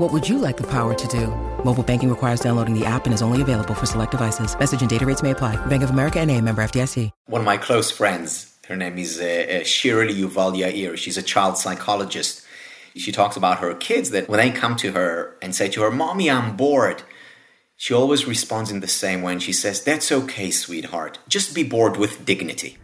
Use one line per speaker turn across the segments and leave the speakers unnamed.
What would you like the power to do? Mobile banking requires downloading the app and is only available for select devices. Message and data rates may apply. Bank of America and a member FDIC.
One of my close friends, her name is uh, uh, Shirley Yuval Yair. She's a child psychologist. She talks about her kids that when they come to her and say to her, Mommy, I'm bored, she always responds in the same way and she says, That's okay, sweetheart. Just be bored with dignity.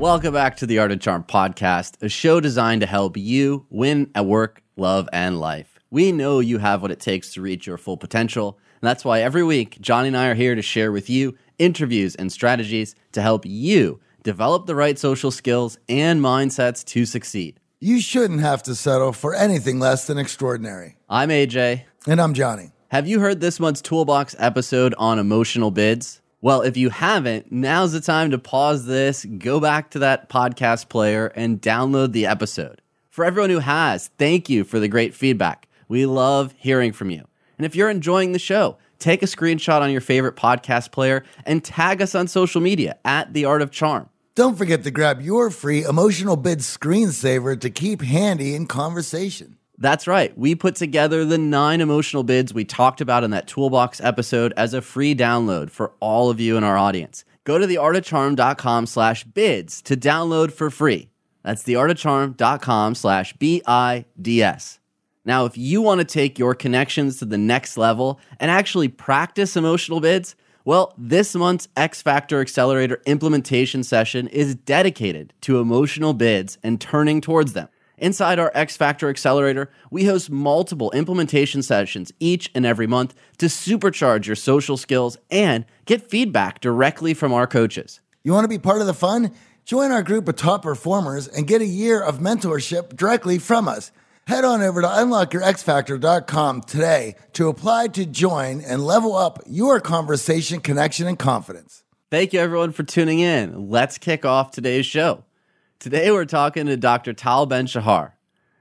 Welcome back to the Art of Charm podcast, a show designed to help you win at work, love, and life. We know you have what it takes to reach your full potential, and that's why every week, Johnny and I are here to share with you interviews and strategies to help you develop the right social skills and mindsets to succeed.
You shouldn't have to settle for anything less than extraordinary.
I'm AJ.
And I'm Johnny.
Have you heard this month's Toolbox episode on emotional bids? Well, if you haven't, now's the time to pause this, go back to that podcast player, and download the episode. For everyone who has, thank you for the great feedback. We love hearing from you. And if you're enjoying the show, take a screenshot on your favorite podcast player and tag us on social media at The Art of Charm.
Don't forget to grab your free emotional bid screensaver to keep handy in conversation.
That's right. We put together the nine emotional bids we talked about in that toolbox episode as a free download for all of you in our audience. Go to theartofcharm.com slash bids to download for free. That's theartofcharm.com slash B-I-D-S. Now, if you want to take your connections to the next level and actually practice emotional bids, well, this month's X Factor Accelerator implementation session is dedicated to emotional bids and turning towards them. Inside our X Factor Accelerator, we host multiple implementation sessions each and every month to supercharge your social skills and get feedback directly from our coaches.
You want to be part of the fun? Join our group of top performers and get a year of mentorship directly from us. Head on over to unlockyourxfactor.com today to apply to join and level up your conversation, connection, and confidence.
Thank you, everyone, for tuning in. Let's kick off today's show. Today we're talking to Dr. Tal Ben Shahar.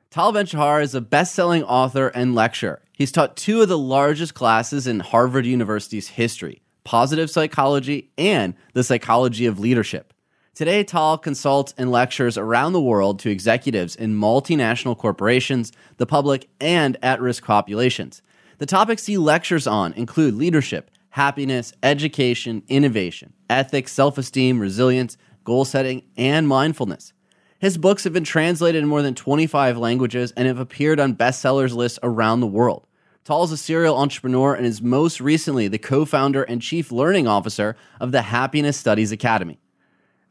Tal Ben Shahar is a best-selling author and lecturer. He's taught two of the largest classes in Harvard University's history, positive psychology and the psychology of leadership. Today, Tal consults and lectures around the world to executives in multinational corporations, the public, and at-risk populations. The topics he lectures on include leadership, happiness, education, innovation, ethics, self-esteem, resilience, goal setting, and mindfulness. His books have been translated in more than 25 languages and have appeared on bestsellers lists around the world. Tal is a serial entrepreneur and is most recently the co founder and chief learning officer of the Happiness Studies Academy.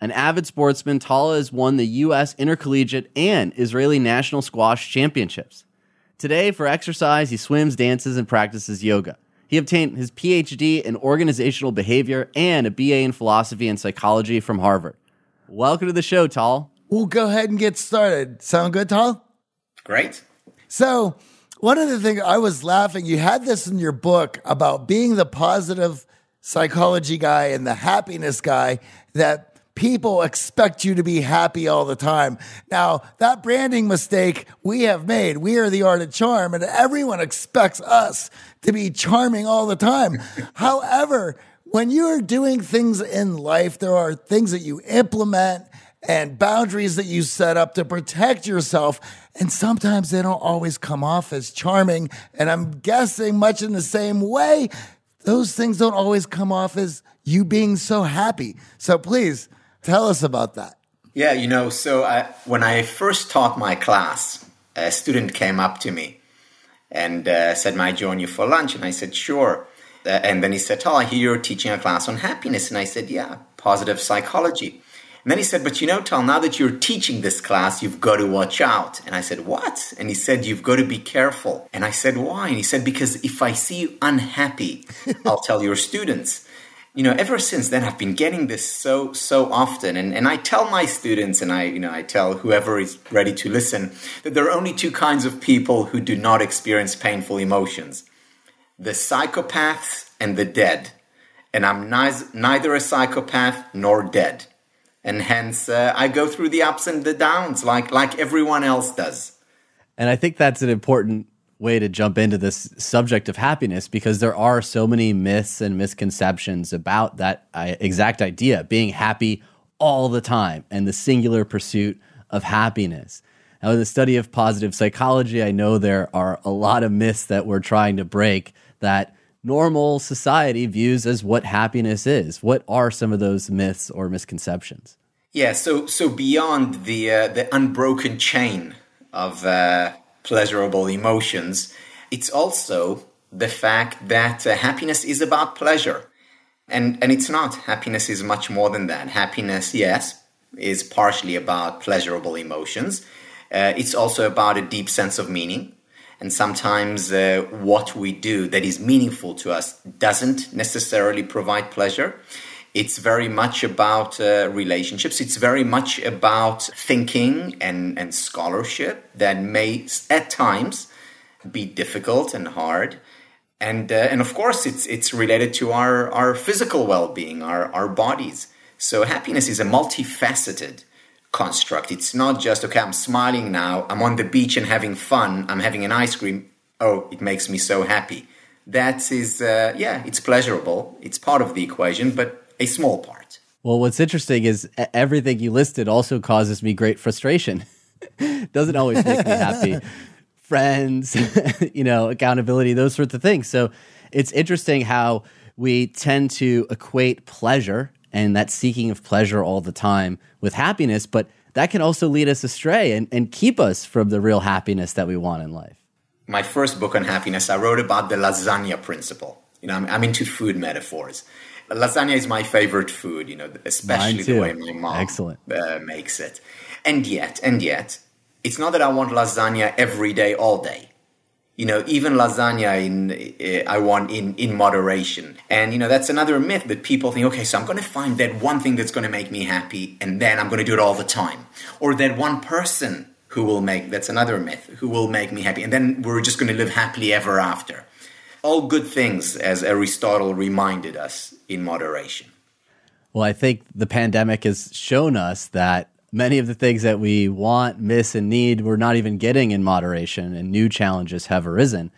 An avid sportsman, Tal has won the U.S. Intercollegiate and Israeli National Squash Championships. Today, for exercise, he swims, dances, and practices yoga. He obtained his PhD in organizational behavior and a BA in philosophy and psychology from Harvard. Welcome to the show, Tal.
We'll go ahead and get started. Sound good, Tal?
Great.
So, one of the things I was laughing, you had this in your book about being the positive psychology guy and the happiness guy that people expect you to be happy all the time. Now, that branding mistake we have made, we are the art of charm, and everyone expects us to be charming all the time. However, when you're doing things in life, there are things that you implement and boundaries that you set up to protect yourself. And sometimes they don't always come off as charming. And I'm guessing, much in the same way, those things don't always come off as you being so happy. So please Tell us about that.
Yeah, you know, so I, when I first taught my class, a student came up to me and uh, said, May I join you for lunch? And I said, Sure. Uh, and then he said, Oh, I hear you're teaching a class on happiness. And I said, Yeah, positive psychology. And then he said, But you know, Tal, now that you're teaching this class, you've got to watch out. And I said, What? And he said, You've got to be careful. And I said, Why? And he said, Because if I see you unhappy, I'll tell your students. You know, ever since then, I've been getting this so, so often. And, and I tell my students, and I, you know, I tell whoever is ready to listen, that there are only two kinds of people who do not experience painful emotions the psychopaths and the dead. And I'm neither a psychopath nor dead and hence uh, I go through the ups and the downs like like everyone else does.
And I think that's an important way to jump into this subject of happiness because there are so many myths and misconceptions about that uh, exact idea being happy all the time and the singular pursuit of happiness. Now, in the study of positive psychology, I know there are a lot of myths that we're trying to break that normal society views as what happiness is. What are some of those myths or misconceptions?
Yeah, so so beyond the uh, the unbroken chain of uh, pleasurable emotions, it's also the fact that uh, happiness is about pleasure, and and it's not. Happiness is much more than that. Happiness, yes, is partially about pleasurable emotions. Uh, it's also about a deep sense of meaning and sometimes uh, what we do that is meaningful to us doesn't necessarily provide pleasure. It's very much about uh, relationships. It's very much about thinking and, and scholarship that may at times be difficult and hard. And, uh, and of course, it's, it's related to our, our physical well being, our, our bodies. So happiness is a multifaceted construct. It's not just, okay, I'm smiling now, I'm on the beach and having fun, I'm having an ice cream. Oh, it makes me so happy. That is, uh, yeah, it's pleasurable. It's part of the equation, but a small part.
Well, what's interesting is everything you listed also causes me great frustration. Doesn't always make me happy. Friends, you know, accountability, those sorts of things. So it's interesting how we tend to equate pleasure and that seeking of pleasure all the time with happiness, but that can also lead us astray and, and keep us from the real happiness that we want in life.
My first book on happiness, I wrote about the lasagna principle. You know, I'm, I'm into food metaphors. Lasagna is my favorite food, you know, especially the way my mom
Excellent.
Uh, makes it. And yet, and yet, it's not that I want lasagna every day, all day you know even lasagna in uh, i want in in moderation. And you know that's another myth that people think okay so i'm going to find that one thing that's going to make me happy and then i'm going to do it all the time. Or that one person who will make that's another myth who will make me happy and then we're just going to live happily ever after. All good things as aristotle reminded us in moderation.
Well i think the pandemic has shown us that many of the things that we want, miss, and need, we're not even getting in moderation, and new challenges have arisen.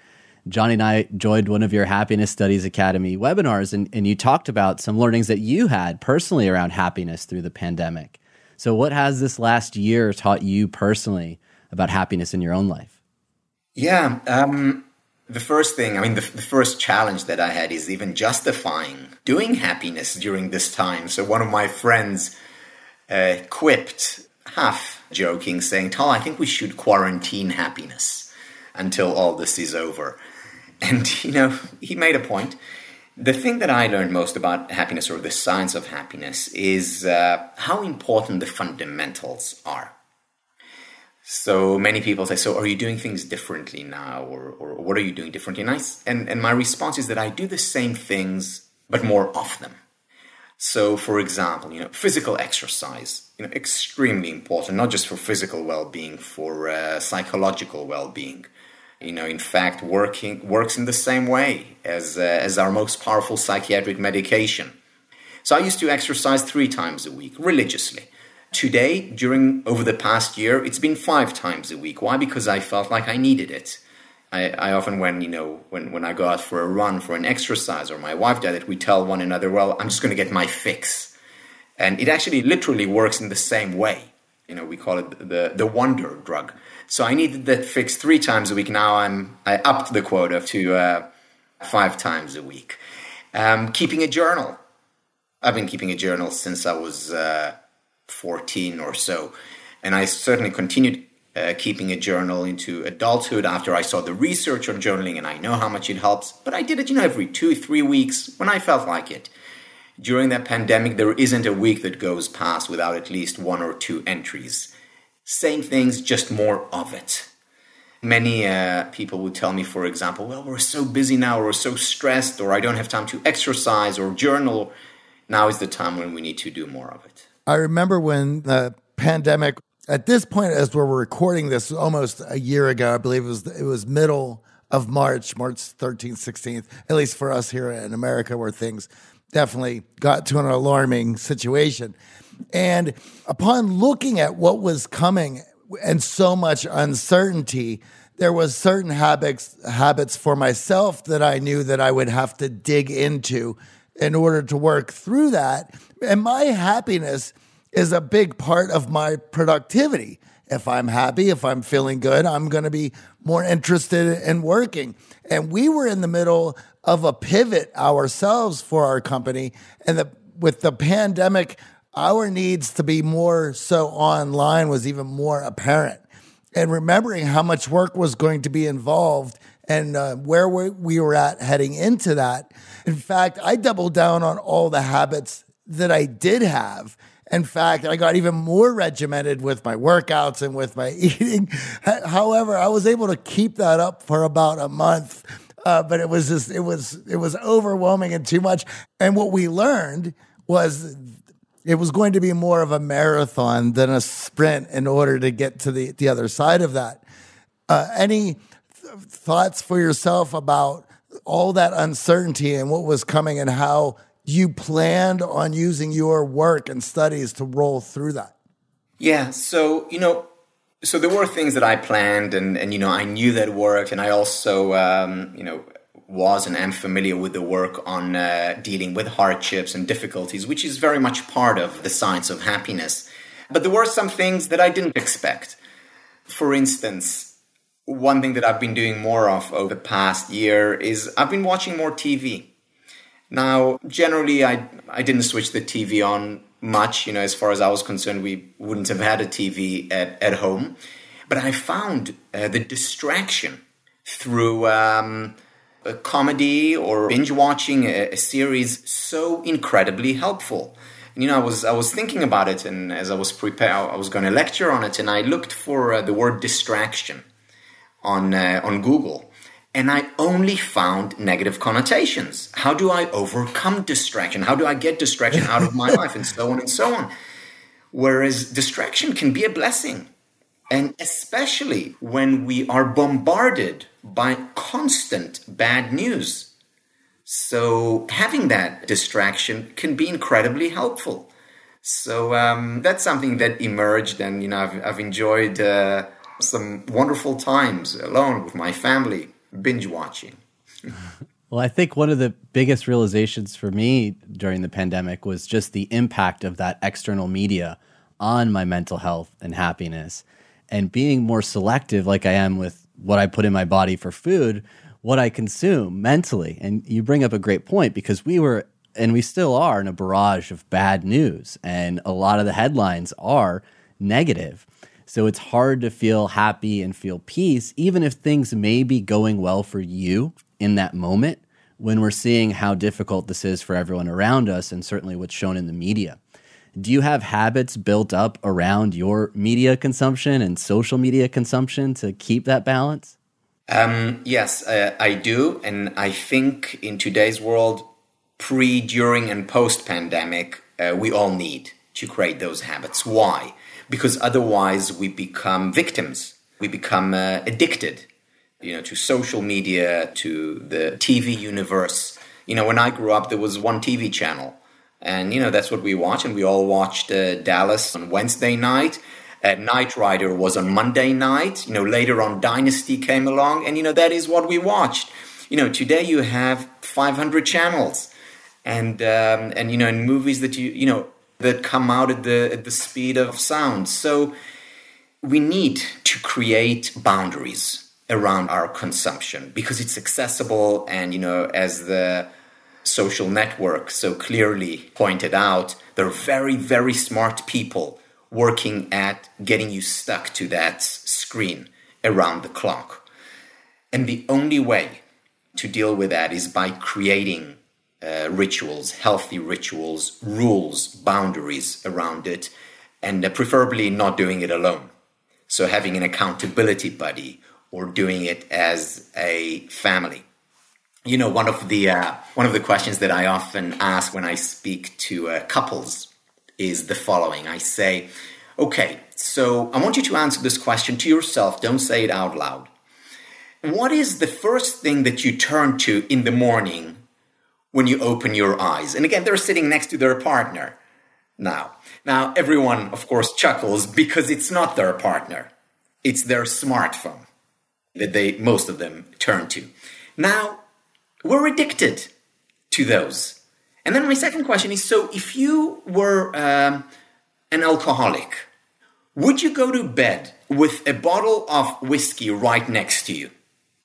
Johnny and I joined one of your Happiness Studies Academy webinars, and, and you talked about some learnings that you had personally around happiness through the pandemic. So, what has this last year taught you personally about happiness in your own life?
Yeah, um, the first thing, I mean, the, the first challenge that I had is even justifying doing happiness during this time. So, one of my friends, uh, quipped, half joking, saying, Tal, I think we should quarantine happiness until all this is over. And, you know, he made a point. The thing that I learned most about happiness or the science of happiness is uh, how important the fundamentals are. So many people say, So are you doing things differently now? Or, or what are you doing differently? And, I, and, and my response is that I do the same things, but more of them. So, for example, you know, physical exercise, you know, extremely important, not just for physical well-being, for uh, psychological well-being. You know, in fact, working works in the same way as uh, as our most powerful psychiatric medication. So, I used to exercise three times a week religiously. Today, during over the past year, it's been five times a week. Why? Because I felt like I needed it. I, I often when you know when, when I go out for a run for an exercise or my wife does it, we tell one another, well, I'm just going to get my fix, and it actually literally works in the same way. You know, we call it the the wonder drug. So I needed that fix three times a week. Now I'm I upped the quota to uh, five times a week. Um, keeping a journal. I've been keeping a journal since I was uh, 14 or so, and I certainly continued uh, keeping a journal into adulthood after I saw the research on journaling and I know how much it helps. But I did it, you know, every two, three weeks when I felt like it. During that pandemic, there isn't a week that goes past without at least one or two entries. Same things, just more of it. Many uh, people would tell me, for example, well, we're so busy now, or we're so stressed, or I don't have time to exercise or journal. Now is the time when we need to do more of it.
I remember when the pandemic, at this point, as we're recording this almost a year ago, I believe it was, it was middle of March, March 13th, 16th, at least for us here in America, where things definitely got to an alarming situation. And upon looking at what was coming and so much uncertainty, there was certain habits habits for myself that I knew that I would have to dig into in order to work through that. And my happiness is a big part of my productivity. If I'm happy, if I'm feeling good, I'm going to be more interested in working. And we were in the middle of a pivot ourselves for our company. And the, with the pandemic, our needs to be more so online was even more apparent. And remembering how much work was going to be involved and uh, where we were at heading into that. In fact, I doubled down on all the habits that I did have in fact, I got even more regimented with my workouts and with my eating. However, I was able to keep that up for about a month. Uh, but it was just it was it was overwhelming and too much. And what we learned was it was going to be more of a marathon than a sprint in order to get to the the other side of that. Uh, any th- thoughts for yourself about all that uncertainty and what was coming and how you planned on using your work and studies to roll through that?
Yeah. So, you know, so there were things that I planned and, and you know, I knew that worked. And I also, um, you know, was and am familiar with the work on uh, dealing with hardships and difficulties, which is very much part of the science of happiness. But there were some things that I didn't expect. For instance, one thing that I've been doing more of over the past year is I've been watching more TV. Now, generally, I I didn't switch the TV on much. You know, as far as I was concerned, we wouldn't have had a TV at, at home. But I found uh, the distraction through um, a comedy or binge watching a, a, series so incredibly helpful. And, you know, I was I was thinking about it, and as I was prepared, I was going to lecture on it, and I looked for uh, the word distraction on uh, on Google and I only found negative connotations. How do I overcome distraction? How do I get distraction out of my life? And so on and so on. Whereas distraction can be a blessing. And especially when we are bombarded by constant bad news. So having that distraction can be incredibly helpful. So um, that's something that emerged, and you know I've, I've enjoyed uh, some wonderful times alone with my family binge watching.
well, I think one of the biggest realizations for me during the pandemic was just the impact of that external media on my mental health and happiness. And being more selective, like I am with what I put in my body for food, what I consume mentally. And you bring up a great point because we were, and we still are, in a barrage of bad news. And a lot of the headlines are negative. So it's hard to feel happy and feel peace, even if things may be going well for you in that moment when we're seeing how difficult this is for everyone around us and certainly what's shown in the media. Do you have habits built up around your media consumption and social media consumption to keep that balance?
Um, yes, uh, I do. And I think in today's world, pre, during, and post pandemic, uh, we all need to create those habits. Why? Because otherwise we become victims. We become uh, addicted, you know, to social media, to the TV universe. You know, when I grew up, there was one TV channel, and you know that's what we watched, and we all watched uh, Dallas on Wednesday night. Uh, Knight Rider was on Monday night. You know, later on, Dynasty came along, and you know that is what we watched. You know, today you have 500 channels, and um, and you know, in movies that you you know that come out at the at the speed of sound. So we need to create boundaries around our consumption because it's accessible and you know as the social network so clearly pointed out there are very very smart people working at getting you stuck to that screen around the clock and the only way to deal with that is by creating uh, rituals, healthy rituals, rules, boundaries around it, and uh, preferably not doing it alone. So having an accountability buddy or doing it as a family. You know, one of the uh, one of the questions that I often ask when I speak to uh, couples is the following. I say, "Okay, so I want you to answer this question to yourself. Don't say it out loud. What is the first thing that you turn to in the morning when you open your eyes?" And again, they're sitting next to their partner now. Now, everyone, of course, chuckles because it's not their partner. It's their smartphone that they, most of them, turn to. Now, we're addicted to those. And then my second question is so if you were um, an alcoholic, would you go to bed with a bottle of whiskey right next to you?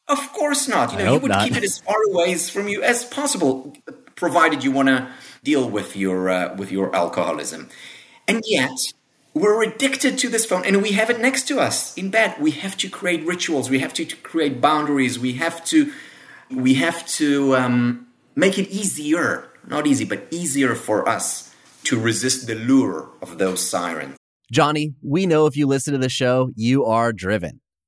Of course not. You know, you would not. keep it as far away from you as possible, provided you want to deal with your uh, with your alcoholism. And yet, we're addicted to this phone and we have it next to us in bed. We have to create rituals. We have to, to create boundaries. We have to we have to um, make it easier, not easy, but easier for us to resist the lure of those sirens.
Johnny, we know if you listen to the show, you are driven.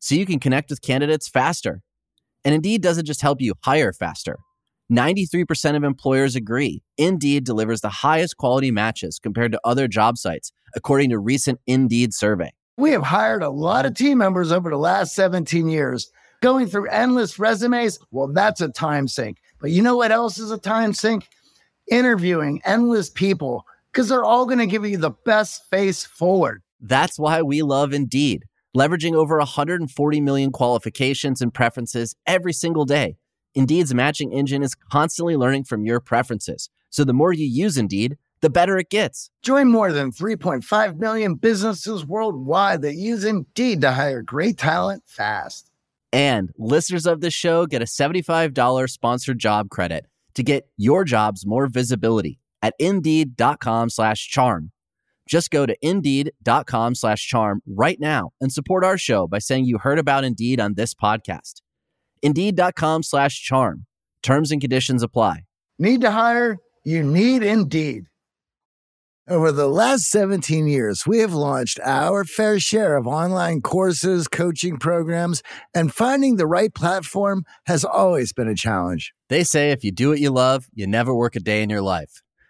so you can connect with candidates faster. And Indeed doesn't just help you hire faster. 93% of employers agree Indeed delivers the highest quality matches compared to other job sites, according to recent Indeed survey.
We have hired a lot of team members over the last 17 years. Going through endless resumes, well, that's a time sink. But you know what else is a time sink? Interviewing endless people, because they're all going to give you the best face forward.
That's why we love Indeed, leveraging over 140 million qualifications and preferences every single day Indeed's matching engine is constantly learning from your preferences. So the more you use Indeed, the better it gets.
Join more than 3.5 million businesses worldwide that use Indeed to hire great talent fast.
And listeners of this show get a $75 sponsored job credit to get your jobs more visibility at indeed.com slash charm. Just go to indeed.com slash charm right now and support our show by saying you heard about Indeed on this podcast. Indeed.com slash charm. Terms and conditions apply.
Need to hire? You need Indeed. Over the last 17 years, we have launched our fair share of online courses, coaching programs, and finding the right platform has always been a challenge.
They say if you do what you love, you never work a day in your life.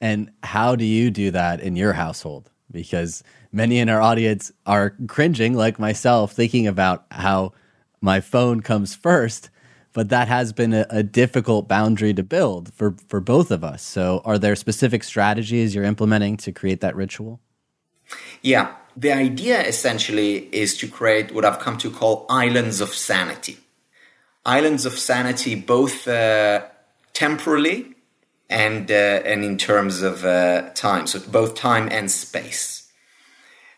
And how do you do that in your household? Because many in our audience are cringing, like myself, thinking about how my phone comes first. But that has been a, a difficult boundary to build for, for both of us. So, are there specific strategies you're implementing to create that ritual?
Yeah. The idea essentially is to create what I've come to call islands of sanity. islands of sanity, both uh, temporally and uh, and in terms of uh, time, so both time and space.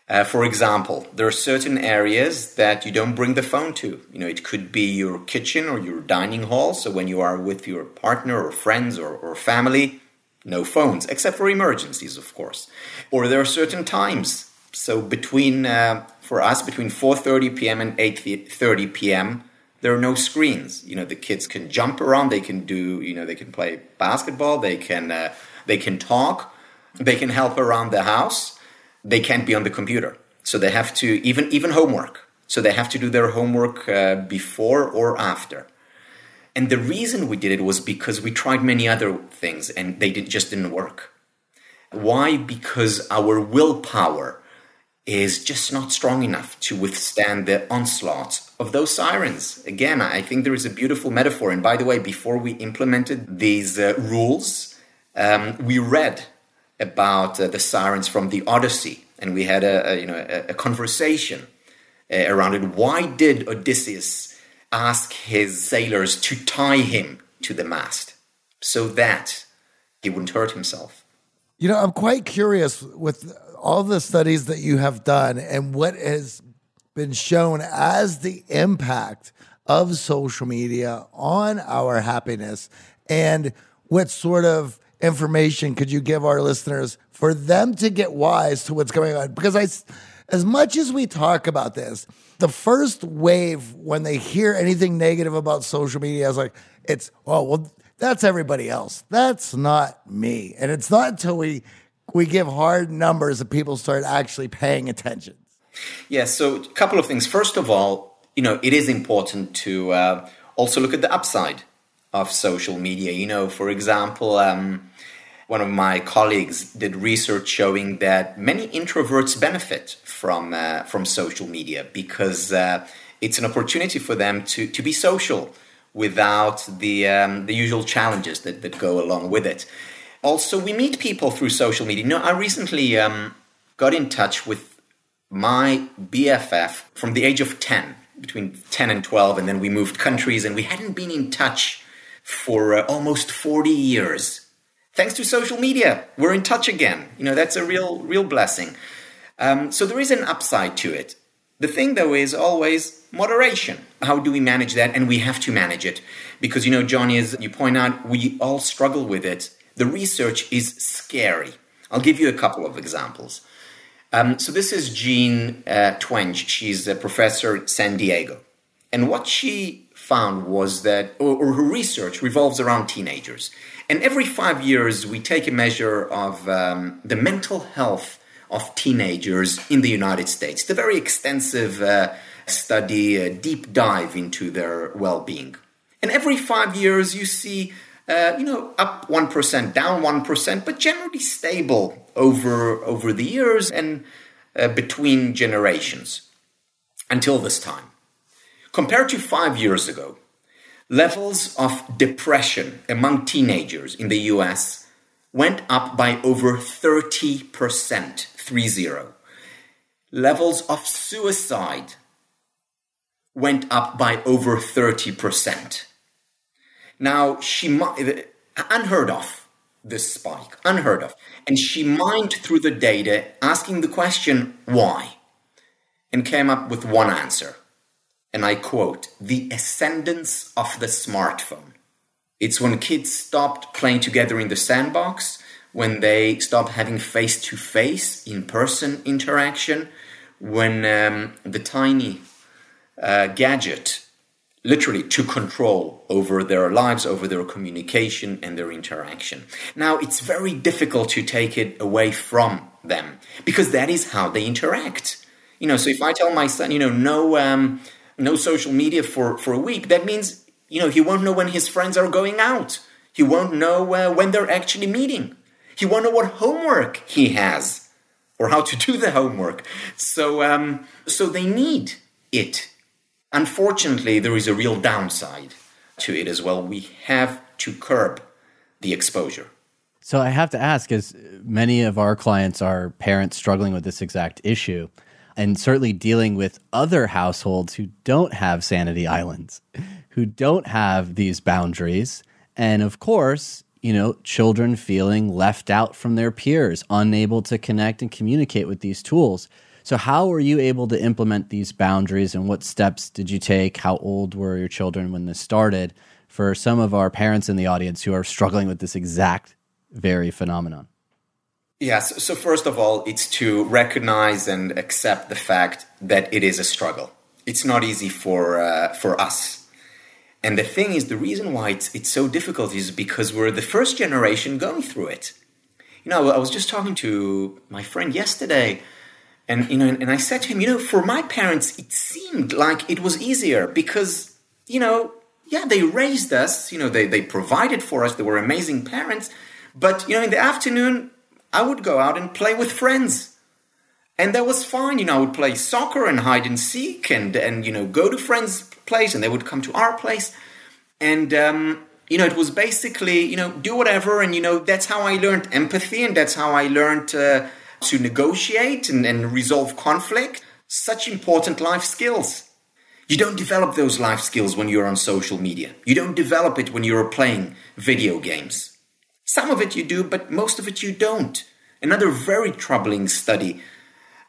Uh, for example, there are certain areas that you don't bring the phone to. You know, it could be your kitchen or your dining hall. So when you are with your partner or friends or, or family, no phones, except for emergencies, of course. Or there are certain times. So between, uh, for us, between 4.30 p.m. and 8.30 p.m., there are no screens. You know, the kids can jump around. They can do, you know, they can play basketball. They can, uh, they can talk. They can help around the house they can't be on the computer. So they have to even even homework. So they have to do their homework uh, before or after. And the reason we did it was because we tried many other things and they did, just didn't work. Why? Because our willpower is just not strong enough to withstand the onslaught of those sirens. Again, I think there is a beautiful metaphor. And by the way, before we implemented these uh, rules, um, we read about uh, the sirens from the Odyssey, and we had a, a you know a, a conversation uh, around it. Why did Odysseus ask his sailors to tie him to the mast so that he wouldn't hurt himself?
You know, I'm quite curious with all the studies that you have done and what has been shown as the impact of social media on our happiness and what sort of information could you give our listeners for them to get wise to what's going on? Because I, as much as we talk about this, the first wave when they hear anything negative about social media is like, it's, oh, well, that's everybody else. That's not me. And it's not until we, we give hard numbers that people start actually paying attention.
Yeah. So a couple of things. First of all, you know, it is important to uh, also look at the upside of social media. You know, for example, um, one of my colleagues did research showing that many introverts benefit from uh, from social media because uh, it's an opportunity for them to to be social without the um, the usual challenges that, that go along with it. Also, we meet people through social media. You know, I recently um, got in touch with my BFF from the age of ten, between ten and twelve, and then we moved countries, and we hadn't been in touch for uh, almost 40 years. Thanks to social media, we're in touch again. You know, that's a real, real blessing. Um, so there is an upside to it. The thing, though, is always moderation. How do we manage that? And we have to manage it. Because, you know, Johnny, as you point out, we all struggle with it. The research is scary. I'll give you a couple of examples. Um, so this is Jean uh, Twenge. She's a professor at San Diego. And what she found was that, or, or, her research revolves around teenagers. And every five years, we take a measure of um, the mental health of teenagers in the United States. It's a very extensive uh, study, a deep dive into their well being. And every five years, you see, uh, you know, up 1%, down 1%, but generally stable over, over the years and uh, between generations until this time. Compared to five years ago, levels of depression among teenagers in the US went up by over 30%, 30. Levels of suicide went up by over 30%. Now, she unheard of this spike, unheard of. And she mined through the data asking the question why and came up with one answer and I quote, the ascendance of the smartphone. It's when kids stopped playing together in the sandbox, when they stopped having face to face, in person interaction, when um, the tiny uh, gadget literally to control over their lives, over their communication and their interaction. Now, it's very difficult to take it away from them because that is how they interact. You know, so if I tell my son, you know, no, um, no social media for, for a week, that means, you know, he won't know when his friends are going out. He won't know uh, when they're actually meeting. He won't know what homework he has or how to do the homework. So, um, so they need it. Unfortunately, there is a real downside to it as well. We have to curb the exposure.
So I have to ask, as many of our clients are parents struggling with this exact issue, and certainly dealing with other households who don't have sanity islands. who don't have these boundaries. And of course, you know, children feeling left out from their peers, unable to connect and communicate with these tools. So, how were you able to implement these boundaries and what steps did you take? How old were your children when this started? For some of our parents in the audience who are struggling with this exact very phenomenon.
Yes. So, first of all, it's to recognize and accept the fact that it is a struggle. It's not easy for, uh, for us. And the thing is, the reason why it's, it's so difficult is because we're the first generation going through it. You know, I was just talking to my friend yesterday, and you know, and I said to him, you know, for my parents, it seemed like it was easier because, you know, yeah, they raised us, you know, they, they provided for us, they were amazing parents, but you know, in the afternoon, I would go out and play with friends. And that was fine, you know, I would play soccer and hide and seek and and you know, go to friends' place and they would come to our place. And um, you know, it was basically, you know, do whatever. And, you know, that's how I learned empathy and that's how I learned uh, to negotiate and, and resolve conflict. Such important life skills. You don't develop those life skills when you're on social media. You don't develop it when you're playing video games. Some of it you do, but most of it you don't. Another very troubling study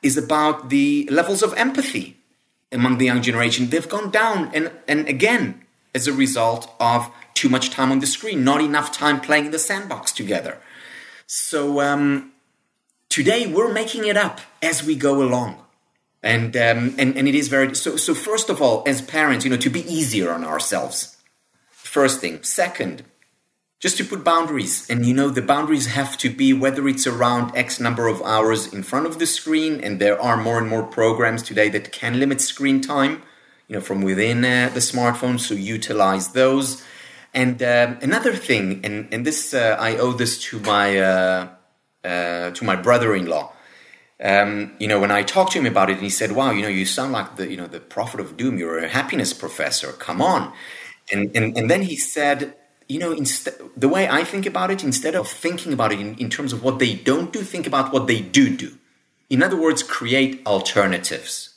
is about the levels of empathy among the young generation. They've gone down, and, and again, as a result of too much time on the screen, not enough time playing in the sandbox together. So um, today we're making it up as we go along. And, um, and and it is very so so first of all as parents you know to be easier on ourselves. First thing. Second just to put boundaries. And you know the boundaries have to be whether it's around x number of hours in front of the screen and there are more and more programs today that can limit screen time you know from within uh, the smartphone so utilize those. And um, another thing and and this uh, i owe this to my uh, to my brother-in-law um, you know when i talked to him about it and he said wow you know you sound like the you know the prophet of doom you're a happiness professor come on and and, and then he said you know, instead, the way I think about it, instead of thinking about it in, in terms of what they don't do, think about what they do do. In other words, create alternatives.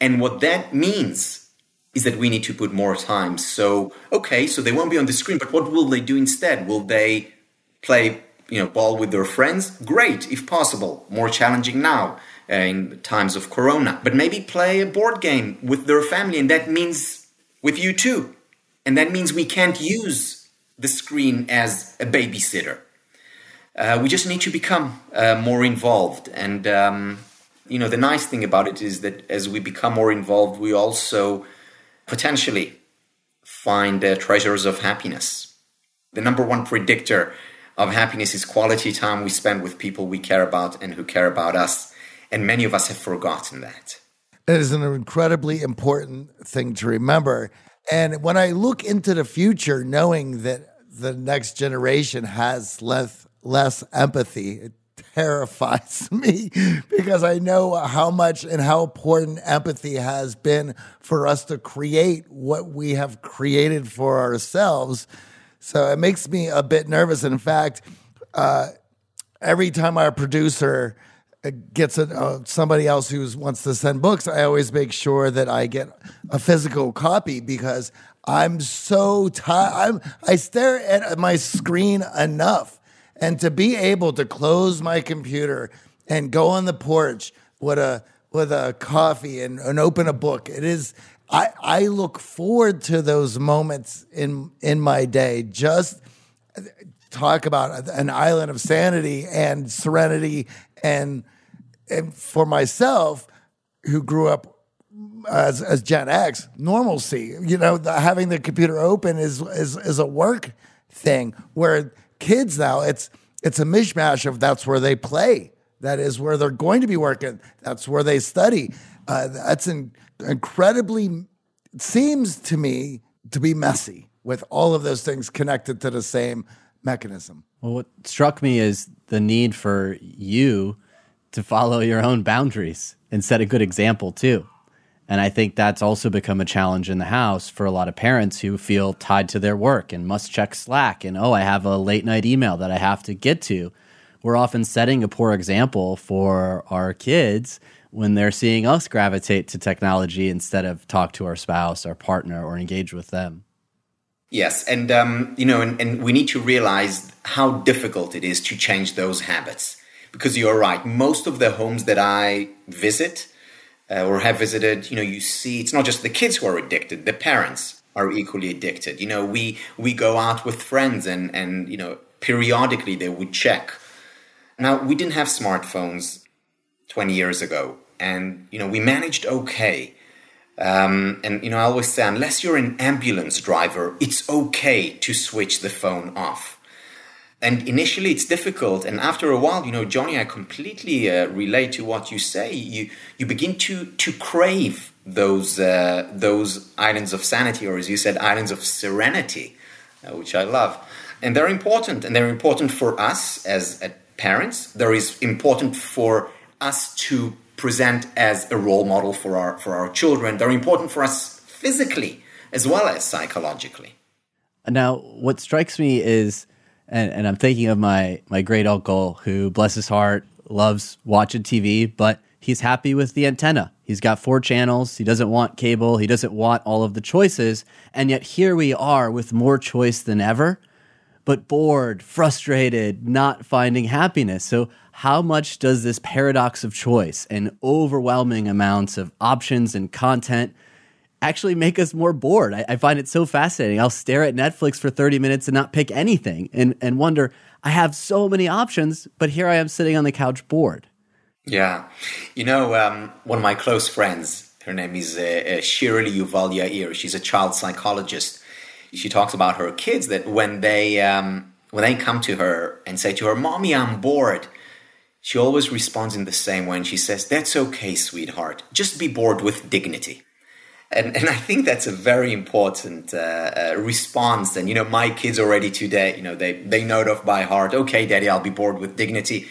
And what that means is that we need to put more time. So, okay, so they won't be on the screen, but what will they do instead? Will they play, you know, ball with their friends? Great, if possible. More challenging now uh, in times of corona. But maybe play a board game with their family, and that means with you too and that means we can't use the screen as a babysitter. Uh, we just need to become uh, more involved. And, um, you know, the nice thing about it is that as we become more involved, we also potentially find uh, treasures of happiness. The number one predictor of happiness is quality time we spend with people we care about and who care about us. And many of us have forgotten that.
It is an incredibly important thing to remember. And when I look into the future, knowing that the next generation has less less empathy, it terrifies me because I know how much and how important empathy has been for us to create what we have created for ourselves. So it makes me a bit nervous. In fact, uh, every time our producer gets a, uh, somebody else who wants to send books, I always make sure that I get a physical copy because I'm so tired. I'm I stare at my screen enough, and to be able to close my computer and go on the porch with a with a coffee and, and open a book, it is. I I look forward to those moments in in my day. Just talk about an island of sanity and serenity and, and for myself who grew up as, as Gen X, normalcy, you know, the, having the computer open is, is, is a work thing where kids now it's, it's a mishmash of that's where they play. That is where they're going to be working. That's where they study. Uh, that's an incredibly, seems to me to be messy with all of those things connected to the same mechanism.
Well, what struck me is the need for you to follow your own boundaries and set a good example too. And I think that's also become a challenge in the house for a lot of parents who feel tied to their work and must check Slack and, oh, I have a late night email that I have to get to. we're often setting a poor example for our kids when they're seeing us gravitate to technology instead of talk to our spouse, our partner, or engage with them.
Yes, and um, you know, and, and we need to realize how difficult it is to change those habits. Because you're right, most of the homes that I visit uh, or have visited, you know, you see it's not just the kids who are addicted; the parents are equally addicted. You know, we we go out with friends, and and you know, periodically they would check. Now we didn't have smartphones 20 years ago, and you know, we managed okay um, and you know, I always say, unless you're an ambulance driver, it's okay to switch the phone off. And initially, it's difficult, and after a while, you know, Johnny, I completely uh, relate to what you say. You you begin to to crave those uh, those islands of sanity, or as you said, islands of serenity, uh, which I love, and they're important, and they're important for us as uh, parents. They're important for us to present as a role model for our for our children. They're important for us physically as well as psychologically.
Now, what strikes me is, and, and I'm thinking of my my great uncle who, bless his heart, loves watching TV, but he's happy with the antenna. He's got four channels. He doesn't want cable. He doesn't want all of the choices. And yet here we are with more choice than ever, but bored, frustrated, not finding happiness. So how much does this paradox of choice and overwhelming amounts of options and content actually make us more bored? I, I, find it so fascinating. I'll stare at Netflix for 30 minutes and not pick anything and, and wonder, I have so many options, but here I am sitting on the couch bored.
Yeah. You know, um, one of my close friends, her name is uh, uh, Shirley Yuval Yair. She's a child psychologist. She talks about her kids that when they, um, when they come to her and say to her, Mommy, I'm bored she always responds in the same way and she says, That's okay, sweetheart. Just be bored with dignity. And, and I think that's a very important uh, uh, response. And, you know, my kids already today, you know, they, they know it off by heart. Okay, daddy, I'll be bored with dignity.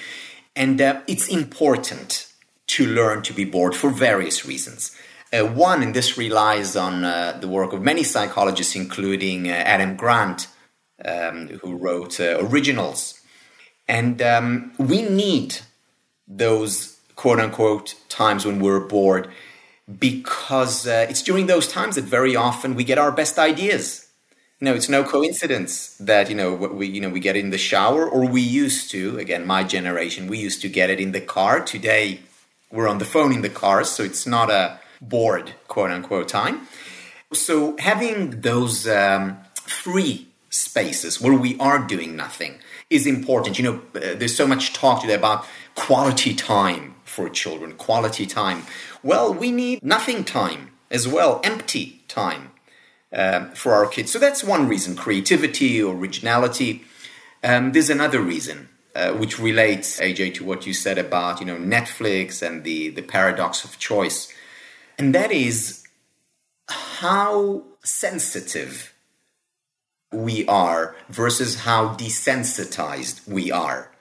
And uh, it's important to learn to be bored for various reasons. Uh, one, and this relies on uh, the work of many psychologists, including uh, Adam Grant, um, who wrote Originals and um, we need those quote unquote times when we're bored because uh, it's during those times that very often we get our best ideas. You know, it's no coincidence that you know we you know we get in the shower, or we used to. Again, my generation, we used to get it in the car. Today, we're on the phone in the car, so it's not a bored quote unquote time. So having those um, free spaces where we are doing nothing is important. You know, uh, there's so much talk today about quality time for children, quality time. Well, we need nothing time as well, empty time um, for our kids. So that's one reason creativity, originality. Um, there's another reason. Uh, which relates, AJ, to what you said about you know Netflix and the the paradox of choice, and that is how sensitive we are versus how desensitized we are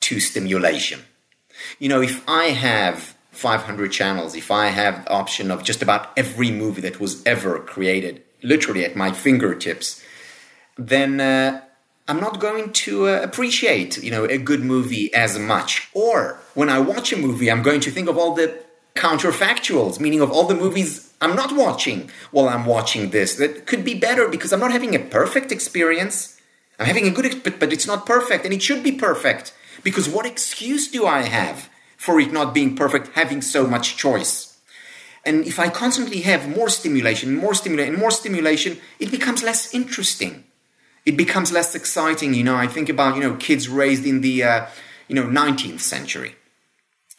to stimulation. You know, if I have 500 channels, if I have option of just about every movie that was ever created, literally at my fingertips, then uh, I'm not going to uh, appreciate, you know, a good movie as much. Or when I watch a movie, I'm going to think of all the counterfactuals, meaning of all the movies I'm not watching while I'm watching this. That could be better because I'm not having a perfect experience. I'm having a good, but, but it's not perfect, and it should be perfect. Because what excuse do I have for it not being perfect, having so much choice? And if I constantly have more stimulation, more stimulation, more stimulation, it becomes less interesting. It becomes less exciting. You know, I think about you know kids raised in the uh, you know 19th century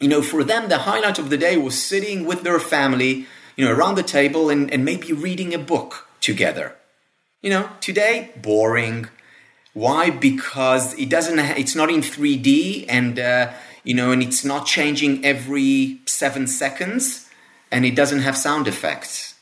you know, for them, the highlight of the day was sitting with their family, you know, around the table and, and maybe reading a book together. You know, today, boring. Why? Because it doesn't, it's not in 3D and, uh, you know, and it's not changing every seven seconds and it doesn't have sound effects.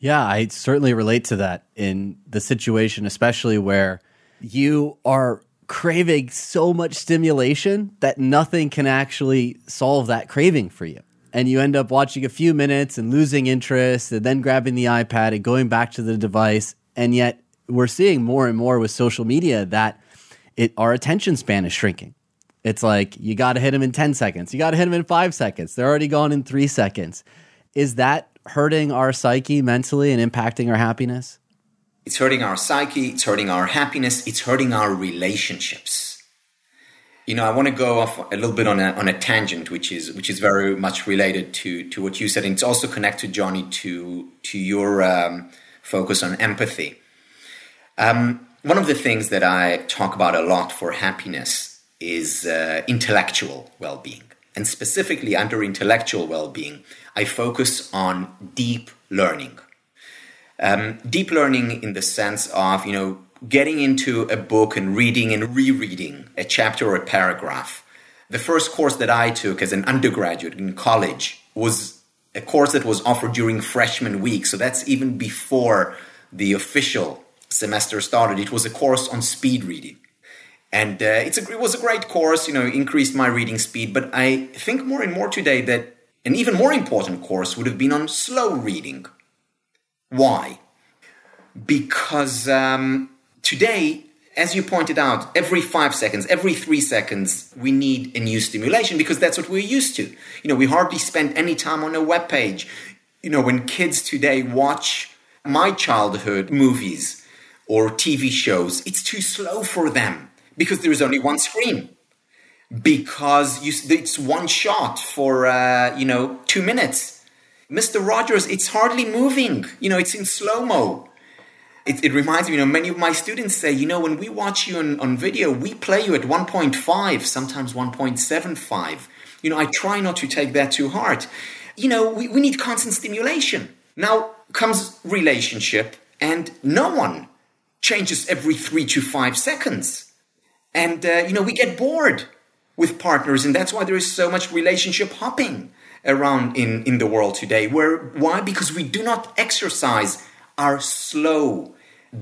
Yeah, I certainly relate to that in the situation, especially where you are craving so much stimulation that nothing can actually solve that craving for you. And you end up watching a few minutes and losing interest and then grabbing the iPad and going back to the device. And yet we're seeing more and more with social media that it our attention span is shrinking. It's like you got to hit them in 10 seconds. You got to hit them in five seconds. They're already gone in three seconds. Is that hurting our psyche mentally and impacting our happiness?
It's hurting our psyche, it's hurting our happiness, it's hurting our relationships. You know, I want to go off a little bit on a, on a tangent, which is which is very much related to to what you said, and it's also connected, Johnny, to to your um, focus on empathy. Um, one of the things that I talk about a lot for happiness is uh, intellectual well-being, and specifically under intellectual well-being, I focus on deep learning. Um, deep learning in the sense of, you know, getting into a book and reading and rereading a chapter or a paragraph. The first course that I took as an undergraduate in college was a course that was offered during freshman week. So that's even before the official semester started. It was a course on speed reading. And uh, a, it was a great course, you know, increased my reading speed. But I think more and more today that an even more important course would have been on slow reading. Why? Because um, today, as you pointed out, every five seconds, every three seconds, we need a new stimulation because that's what we're used to. You know, we hardly spend any time on a web page. You know, when kids today watch my childhood movies or TV shows, it's too slow for them because there is only one screen because you, it's one shot for uh, you know two minutes. Mr. Rogers, it's hardly moving. You know, it's in slow mo. It, it, reminds me, you know, many of my students say, you know, when we watch you on, on video, we play you at 1.5, sometimes 1.75. You know, I try not to take that too hard. You know, we, we need constant stimulation. Now comes relationship, and no one changes every three to five seconds. And, uh, you know, we get bored with partners. And that's why there is so much relationship hopping around in, in the world today. Where why? Because we do not exercise our slow,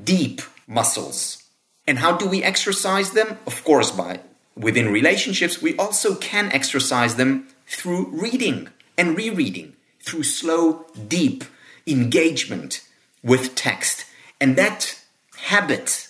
deep muscles. And how do we exercise them? Of course, by within relationships, we also can exercise them through reading and rereading, through slow, deep engagement with text. And that habit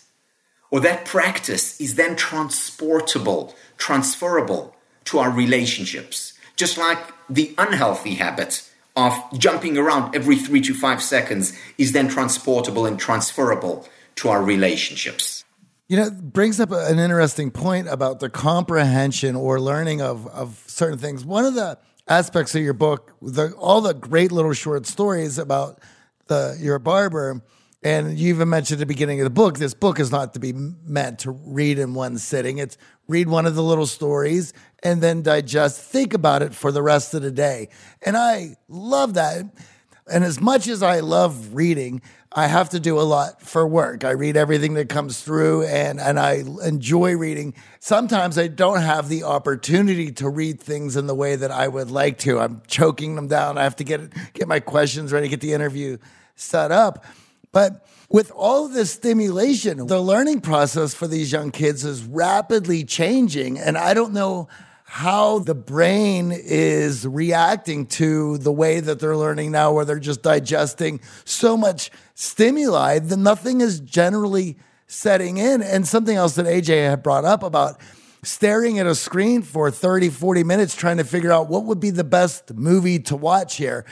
or that practice is then transportable transferable to our relationships. Just like the unhealthy habit of jumping around every three to five seconds is then transportable and transferable to our relationships.
You know, brings up an interesting point about the comprehension or learning of, of certain things. One of the aspects of your book, the, all the great little short stories about the your barber, and you even mentioned at the beginning of the book, this book is not to be meant to read in one sitting. It's read one of the little stories and then digest, think about it for the rest of the day. And I love that. And as much as I love reading, I have to do a lot for work. I read everything that comes through and, and I enjoy reading. Sometimes I don't have the opportunity to read things in the way that I would like to. I'm choking them down. I have to get, get my questions ready, get the interview set up. But with all this stimulation, the learning process for these young kids is rapidly changing. And I don't know how the brain is reacting to the way that they're learning now, where they're just digesting so much stimuli that nothing is generally setting in. And something else that AJ had brought up about staring at a screen for 30, 40 minutes trying to figure out what would be the best movie to watch here.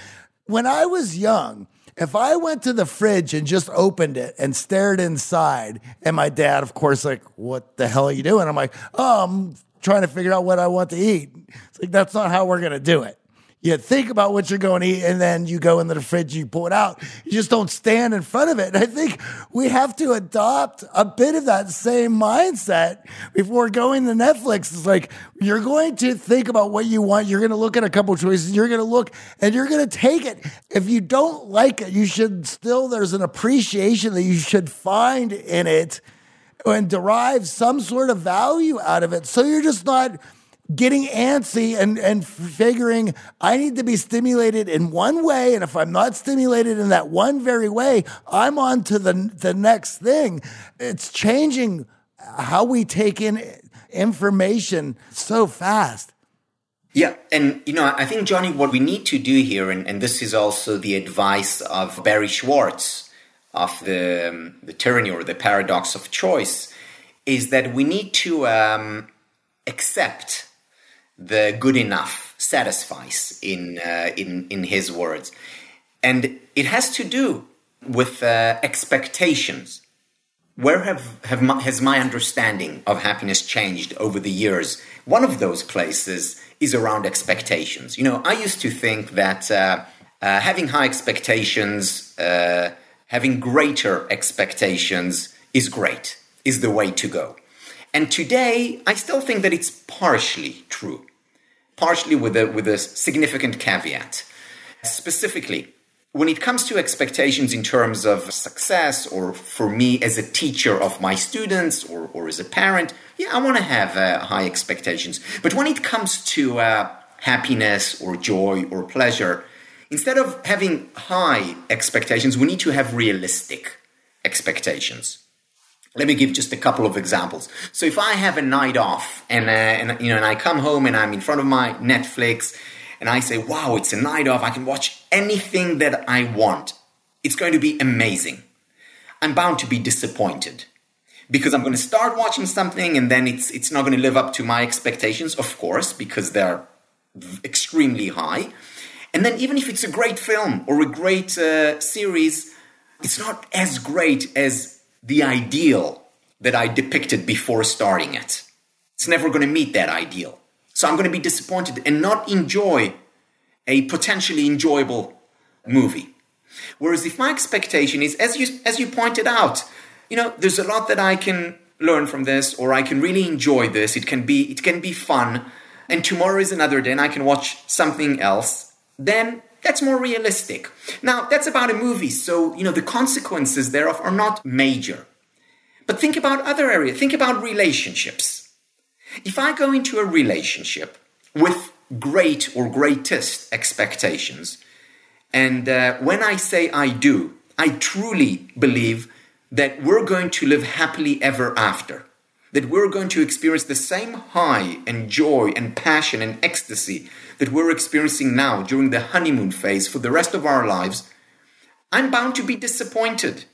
When I was young, if I went to the fridge and just opened it and stared inside, and my dad, of course, like, what the hell are you doing? I'm like, oh, I'm trying to figure out what I want to eat. It's like, that's not how we're going to do it you think about what you're going to eat and then you go into the fridge, you pull it out. You just don't stand in front of it. And I think we have to adopt a bit of that same mindset before going to Netflix. It's like you're going to think about what you want. You're going to look at a couple choices. You're going to look and you're going to take it. If you don't like it, you should still, there's an appreciation that you should find in it and derive some sort of value out of it. So you're just not getting antsy and, and figuring I need to be stimulated in one way. And if I'm not stimulated in that one very way, I'm on to the, the next thing. It's changing how we take in information so fast.
Yeah, and you know, I think Johnny, what we need to do here, and, and this is also the advice of Barry Schwartz of the the tyranny or the paradox of choice, is that we need to um, accept the good enough satisfies in uh, in in his words, and it has to do with uh, expectations. Where have, have my, has my understanding of happiness changed over the years? One of those places is around expectations. You know, I used to think that uh, uh, having high expectations, uh, having greater expectations is great, is the way to go. And today, I still think that it's partially true, partially with a, with a significant caveat. Specifically, when it comes to expectations in terms of success, or for me as a teacher of my students, or, or as a parent, yeah, I want to have uh, high expectations. But when it comes to uh, happiness, or joy, or pleasure, instead of having high expectations, we need to have realistic expectations. Let me give just a couple of examples. So if I have a night off and, uh, and you know and I come home and I'm in front of my Netflix and I say, "Wow, it's a night off. I can watch anything that I want. It's going to be amazing." I'm bound to be disappointed because I'm going to start watching something and then it's it's not going to live up to my expectations, of course, because they're extremely high. And then even if it's a great film or a great uh, series, it's not as great as the ideal that I depicted before starting it. It's never going to meet that ideal. So I'm going to be disappointed and not enjoy a potentially enjoyable movie. Whereas if my expectation is, as you, as you pointed out, you know, there's a lot that I can learn from this or I can really enjoy this. It can be, it can be fun. And tomorrow is another day and I can watch something else. Then that's more realistic. Now, that's about a movie, so, you know, the consequences thereof are not major. But think about other areas. Think about relationships. If I go into a relationship with great or greatest expectations, and uh, when I say I do, I truly believe that we're going to live happily ever after that we're going to experience the same high and joy and passion and ecstasy that we're experiencing now during the honeymoon phase for the rest of our lives, I'm bound to be disappointed.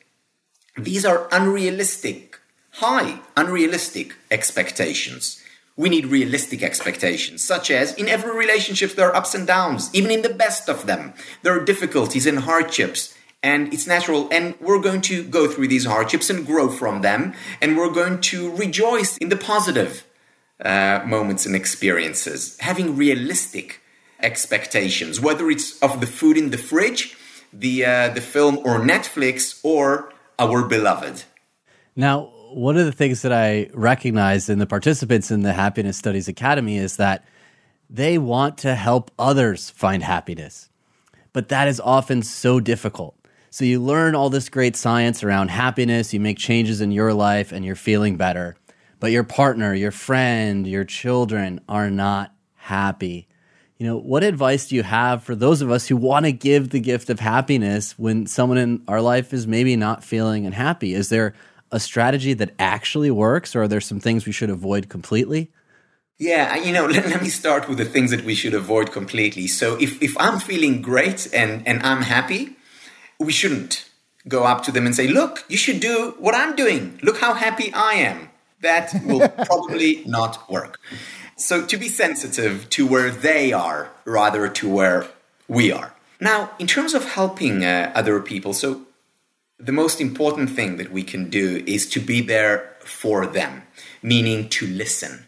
These are unrealistic, high, unrealistic expectations. We need realistic expectations, such as in every relationship there are ups and downs, even in the best of them. There are difficulties and hardships and it's natural. And we're going to go through these hardships and grow from them. And we're going to rejoice in the positive uh, moments and experiences having realistic expectations whether it's of the food in the fridge the uh, the film or netflix or our beloved.
Now one of the things that i recognize in the participants in the happiness studies academy is that they want to help others find happiness. But that is often so difficult so you learn all this great science around happiness, you make changes in your life, and you're feeling better. But your partner, your friend, your children are not happy. You know, what advice do you have for those of us who want to give the gift of happiness when someone in our life is maybe not feeling unhappy? Is there a strategy that actually works, or are there some things we should avoid completely?
Yeah, you know, let, let, me start with the things that we should avoid completely. So if, if I'm feeling great and, and I'm happy, we shouldn't go up to them and say, Look, you should do what I'm doing. Look how happy I am. That will probably not work. So, to be sensitive to where they are rather to where we are. Now, in terms of helping uh, other people, so the most important thing that we can do is to be there for them, meaning to listen.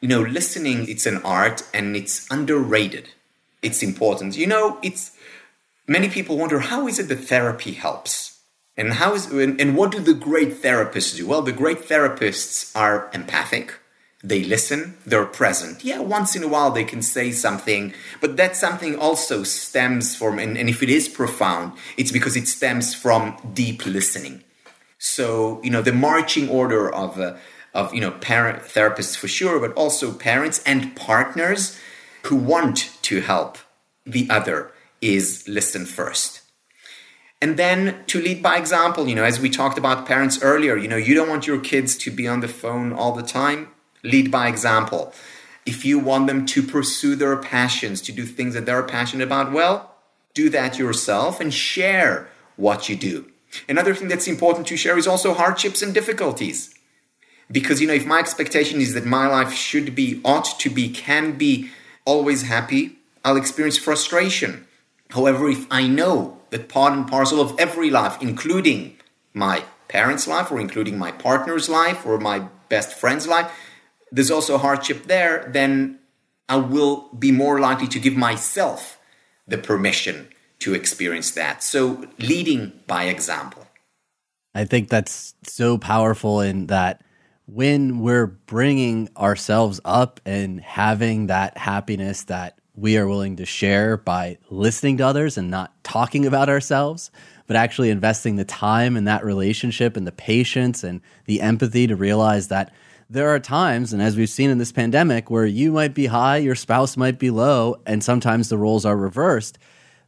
You know, listening, it's an art and it's underrated. It's important. You know, it's many people wonder how is it that therapy helps? And how is and, what do the great therapists do? Well, the great therapists are empathic. They listen, they're present. Yeah, once in a while they can say something, but that something also stems from, and, and if it is profound, it's because it stems from deep listening. So, you know, the marching order of, uh, of you know, parent therapists for sure, but also parents and partners who want to help the other is listen first. And then to lead by example, you know, as we talked about parents earlier, you know, you don't want your kids to be on the phone all the time. Lead by example. If you want them to pursue their passions, to do things that they're passionate about, well, do that yourself and share what you do. Another thing that's important to share is also hardships and difficulties. Because, you know, if my expectation is that my life should be, ought to be, can be always happy, I'll experience frustration. However, if I know that part and parcel of every life, including my parents' life or including my partner's life or my best friend's life, there's also hardship there, then I will be more likely to give myself the permission to experience that. So, leading by example.
I think that's so powerful in that when we're bringing ourselves up and having that happiness that we are willing to share by listening to others and not talking about ourselves, but actually investing the time in that relationship and the patience and the empathy to realize that there are times, and as we've seen in this pandemic, where you might be high, your spouse might be low, and sometimes the roles are reversed.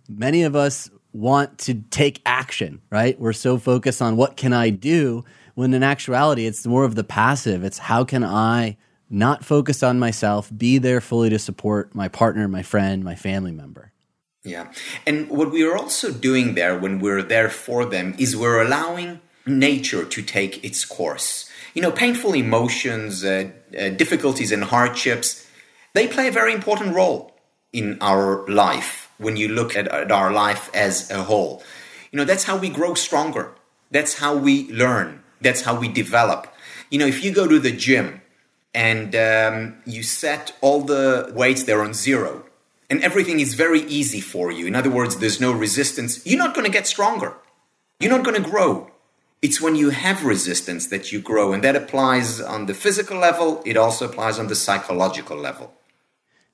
Many of us want to take action, right? We're so focused on what can I do when in actuality, it's more of the passive. It's how can I not focus on myself, be there fully to support my partner, my friend, my family member.
Yeah. And what we are also doing there when we're there for them is we're allowing nature to take its course. You know, painful emotions, uh, uh, difficulties, and hardships, they play a very important role in our life when you look at, at our life as a whole. You know, that's how we grow stronger. That's how we learn. That's how we develop. You know, if you go to the gym and um, you set all the weights there on zero, and everything is very easy for you. In other words, there's no resistance. You're not going to get stronger. You're not going to grow. It's when you have resistance that you grow, and that applies on the physical level, it also applies on the psychological level.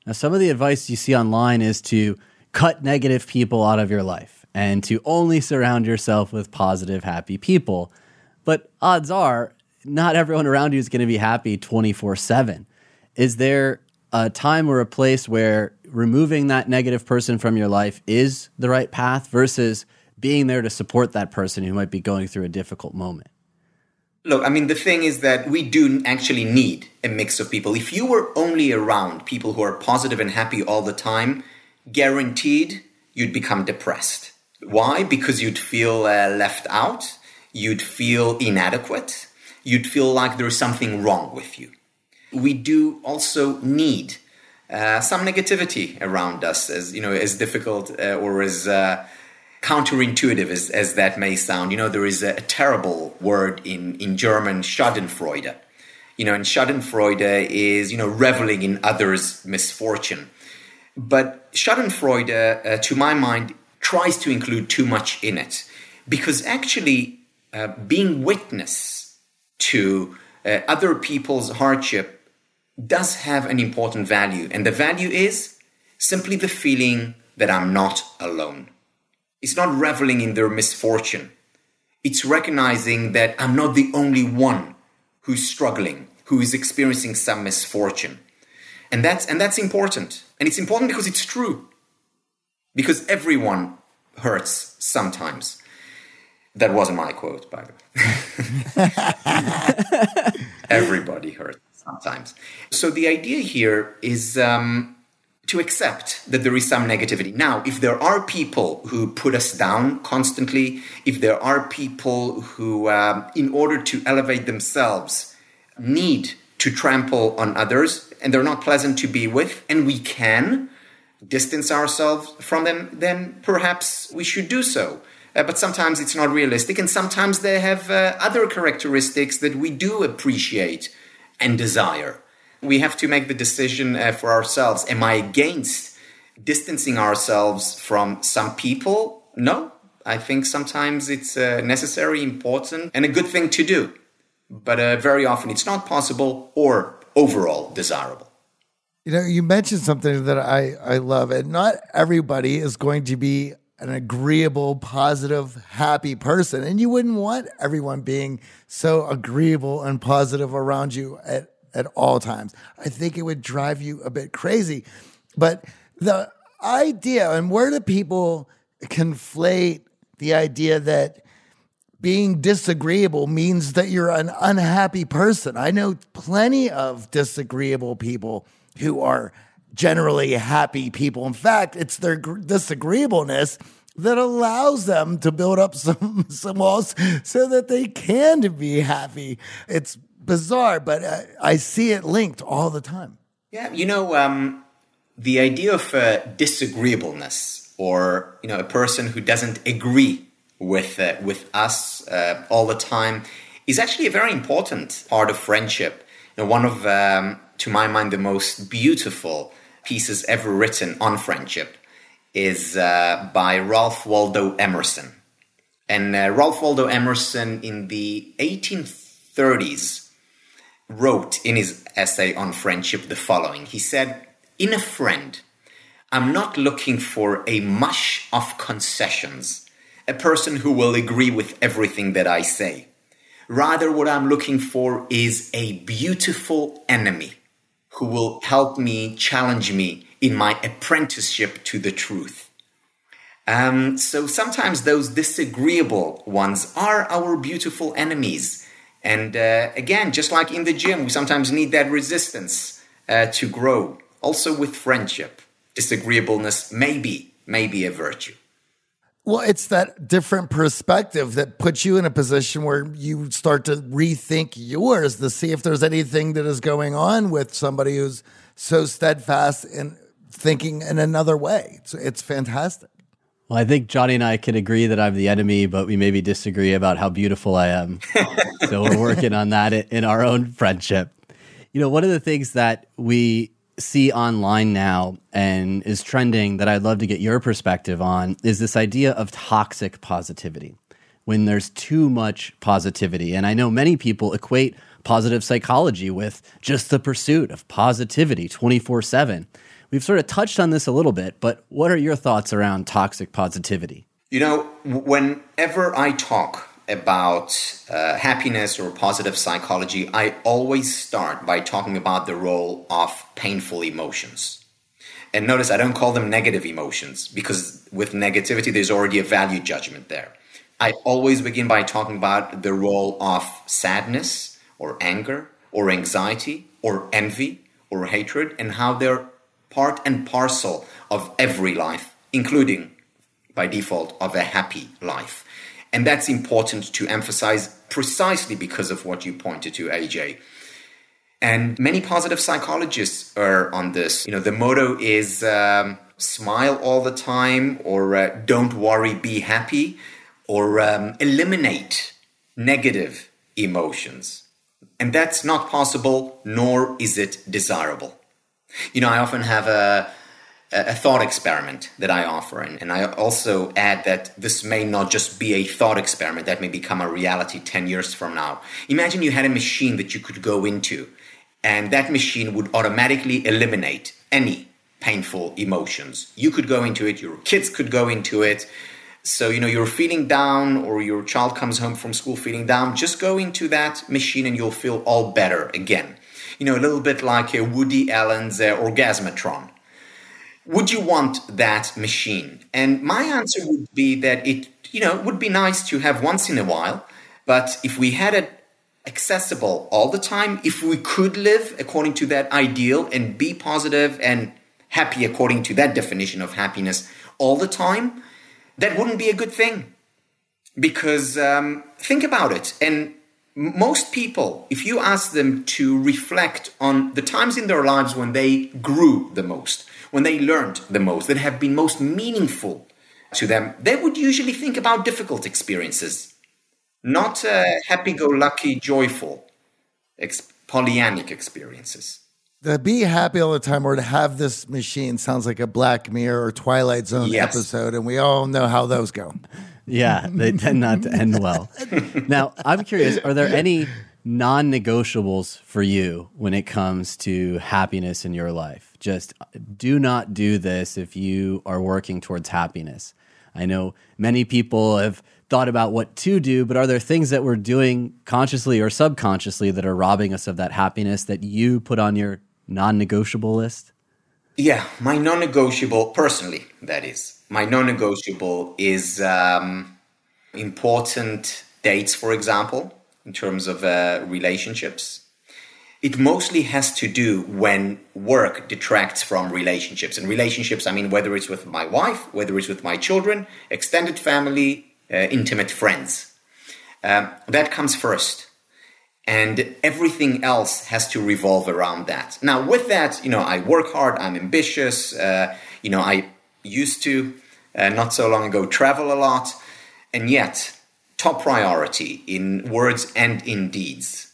Now, some of the advice you see online is to cut negative people out of your life and to only surround yourself with positive, happy people. But odds are, not everyone around you is going to be happy 24 7. Is there a time or a place where removing that negative person from your life is the right path versus being there to support that person who might be going through a difficult moment?
Look, I mean, the thing is that we do actually need a mix of people. If you were only around people who are positive and happy all the time, guaranteed you'd become depressed. Why? Because you'd feel uh, left out, you'd feel inadequate, you'd feel like there's something wrong with you. We do also need uh, some negativity around us, as you know, as difficult uh, or as uh, counterintuitive as, as that may sound. You know, there is a, a terrible word in in German, Schadenfreude. You know, and Schadenfreude is you know reveling in others' misfortune. But Schadenfreude, uh, to my mind, tries to include too much in it, because actually, uh, being witness to uh, other people's hardship does have an important value. And the value is simply the feeling that I'm not alone. It's not reveling in their misfortune. It's recognizing that I'm not the only one who's struggling, who is experiencing some misfortune. And that's, and that's important. And it's important because it's true. Because everyone hurts sometimes. That wasn't my quote, by the way. Everybody hurts sometimes. So the idea here is um, to accept that there is some negativity. Now, if there are people who put us down constantly, if there are people who, um, in order to elevate themselves, need to trample on others and they're not pleasant to be with, and we can distance ourselves from them, then perhaps we should do so. Uh, but sometimes it's not realistic, and sometimes they have uh, other characteristics that we do appreciate and desire. We have to make the decision uh, for ourselves. Am I against distancing ourselves from some people? No. I think sometimes it's uh, necessary, important, and a good thing to do. But uh, very often it's not possible or overall desirable.
You know, you mentioned something that I, I love, and not everybody is going to be an agreeable, positive, happy person. And you wouldn't want everyone being so agreeable and positive around you at, at all times. I think it would drive you a bit crazy. But the idea, and where do people conflate the idea that being disagreeable means that you're an unhappy person? I know plenty of disagreeable people who are generally happy people. In fact, it's their disagreeableness that allows them to build up some some walls so that they can be happy. It's bizarre, but uh, I see it linked all the time.
Yeah, you know, um, the idea of uh, disagreeableness, or you know, a person who doesn't agree with uh, with us uh, all the time, is actually a very important part of friendship. You know, one of, um, to my mind, the most beautiful pieces ever written on friendship is uh, by Ralph Waldo Emerson. And uh, Ralph Waldo Emerson in the 1830s wrote in his essay on friendship the following He said, In a friend, I'm not looking for a mush of concessions, a person who will agree with everything that I say. Rather, what I'm looking for is a beautiful enemy who will help me, challenge me in my apprenticeship to the truth. Um, so sometimes those disagreeable ones are our beautiful enemies. And uh, again, just like in the gym, we sometimes need that resistance uh, to grow. Also with friendship, disagreeableness may be, may be a virtue.
Well, it's that different perspective that puts you in a position where you start to rethink yours to see if there's anything that is going on with somebody who's so steadfast in thinking in another way. It's, it's fantastic.
Well, I think Johnny and I can agree that I'm the enemy, but we maybe disagree about how beautiful I am. so we're working on that in our own friendship. You know, one of the things that we see online now and is trending that I'd love to get your perspective on is this idea of toxic positivity. When there's too much positivity. And I know many people equate positive psychology with just the pursuit of positivity 24 7. We've sort of touched on this a little bit, but what are your thoughts around toxic positivity?
You know, whenever I talk about uh, happiness or positive psychology, I always start by talking about the role of painful emotions. And notice I don't call them negative emotions because with negativity, there's already a value judgment there. I always begin by talking about the role of sadness or anger or anxiety or envy or hatred and how they're part and parcel of every life, including by default of a happy life. And that's important to emphasize precisely because of what you pointed to, AJ. And many positive psychologists are on this. You know, the motto is um, smile all the time, or uh, don't worry, be happy, or um, eliminate negative emotions. And that's not possible, nor is it desirable. You know, I often have a, a thought experiment that I offer, and, and I also add that this may not just be a thought experiment that may become a reality 10 years from now. Imagine you had a machine that you could go into, and that machine would automatically eliminate any painful emotions. You could go into it, your kids could go into it. So, you know, you're feeling down or your child comes home from school feeling down, just go into that machine and you'll feel all better again you know, a little bit like a Woody Allen's uh, Orgasmatron. Would you want that machine? And my answer would be that it, you know, would be nice to have once in a while, but if we had it accessible all the time, if we could live according to that ideal and be positive and happy according to that definition of happiness all the time, that wouldn't be a good thing. Because um, think about it, and most people, if you ask them to reflect on the times in their lives when they grew the most, when they learned the most, that have been most meaningful to them, they would usually think about difficult experiences, not uh, happy go lucky, joyful, ex- Pollyannic experiences.
To be happy all the time or to have this machine sounds like a Black Mirror or Twilight Zone yes. episode, and we all know how those go.
Yeah, they tend not to end well. now, I'm curious are there any non negotiables for you when it comes to happiness in your life? Just do not do this if you are working towards happiness. I know many people have thought about what to do, but are there things that we're doing consciously or subconsciously that are robbing us of that happiness that you put on your non negotiable list?
Yeah, my non negotiable, personally, that is, my non negotiable is um, important dates, for example, in terms of uh, relationships. It mostly has to do when work detracts from relationships. And relationships, I mean, whether it's with my wife, whether it's with my children, extended family, uh, intimate friends. Um, that comes first. and everything else has to revolve around that. Now, with that, you know, I work hard, I'm ambitious, uh, you know, I used to uh, not so long ago travel a lot, and yet, top priority in words and in deeds,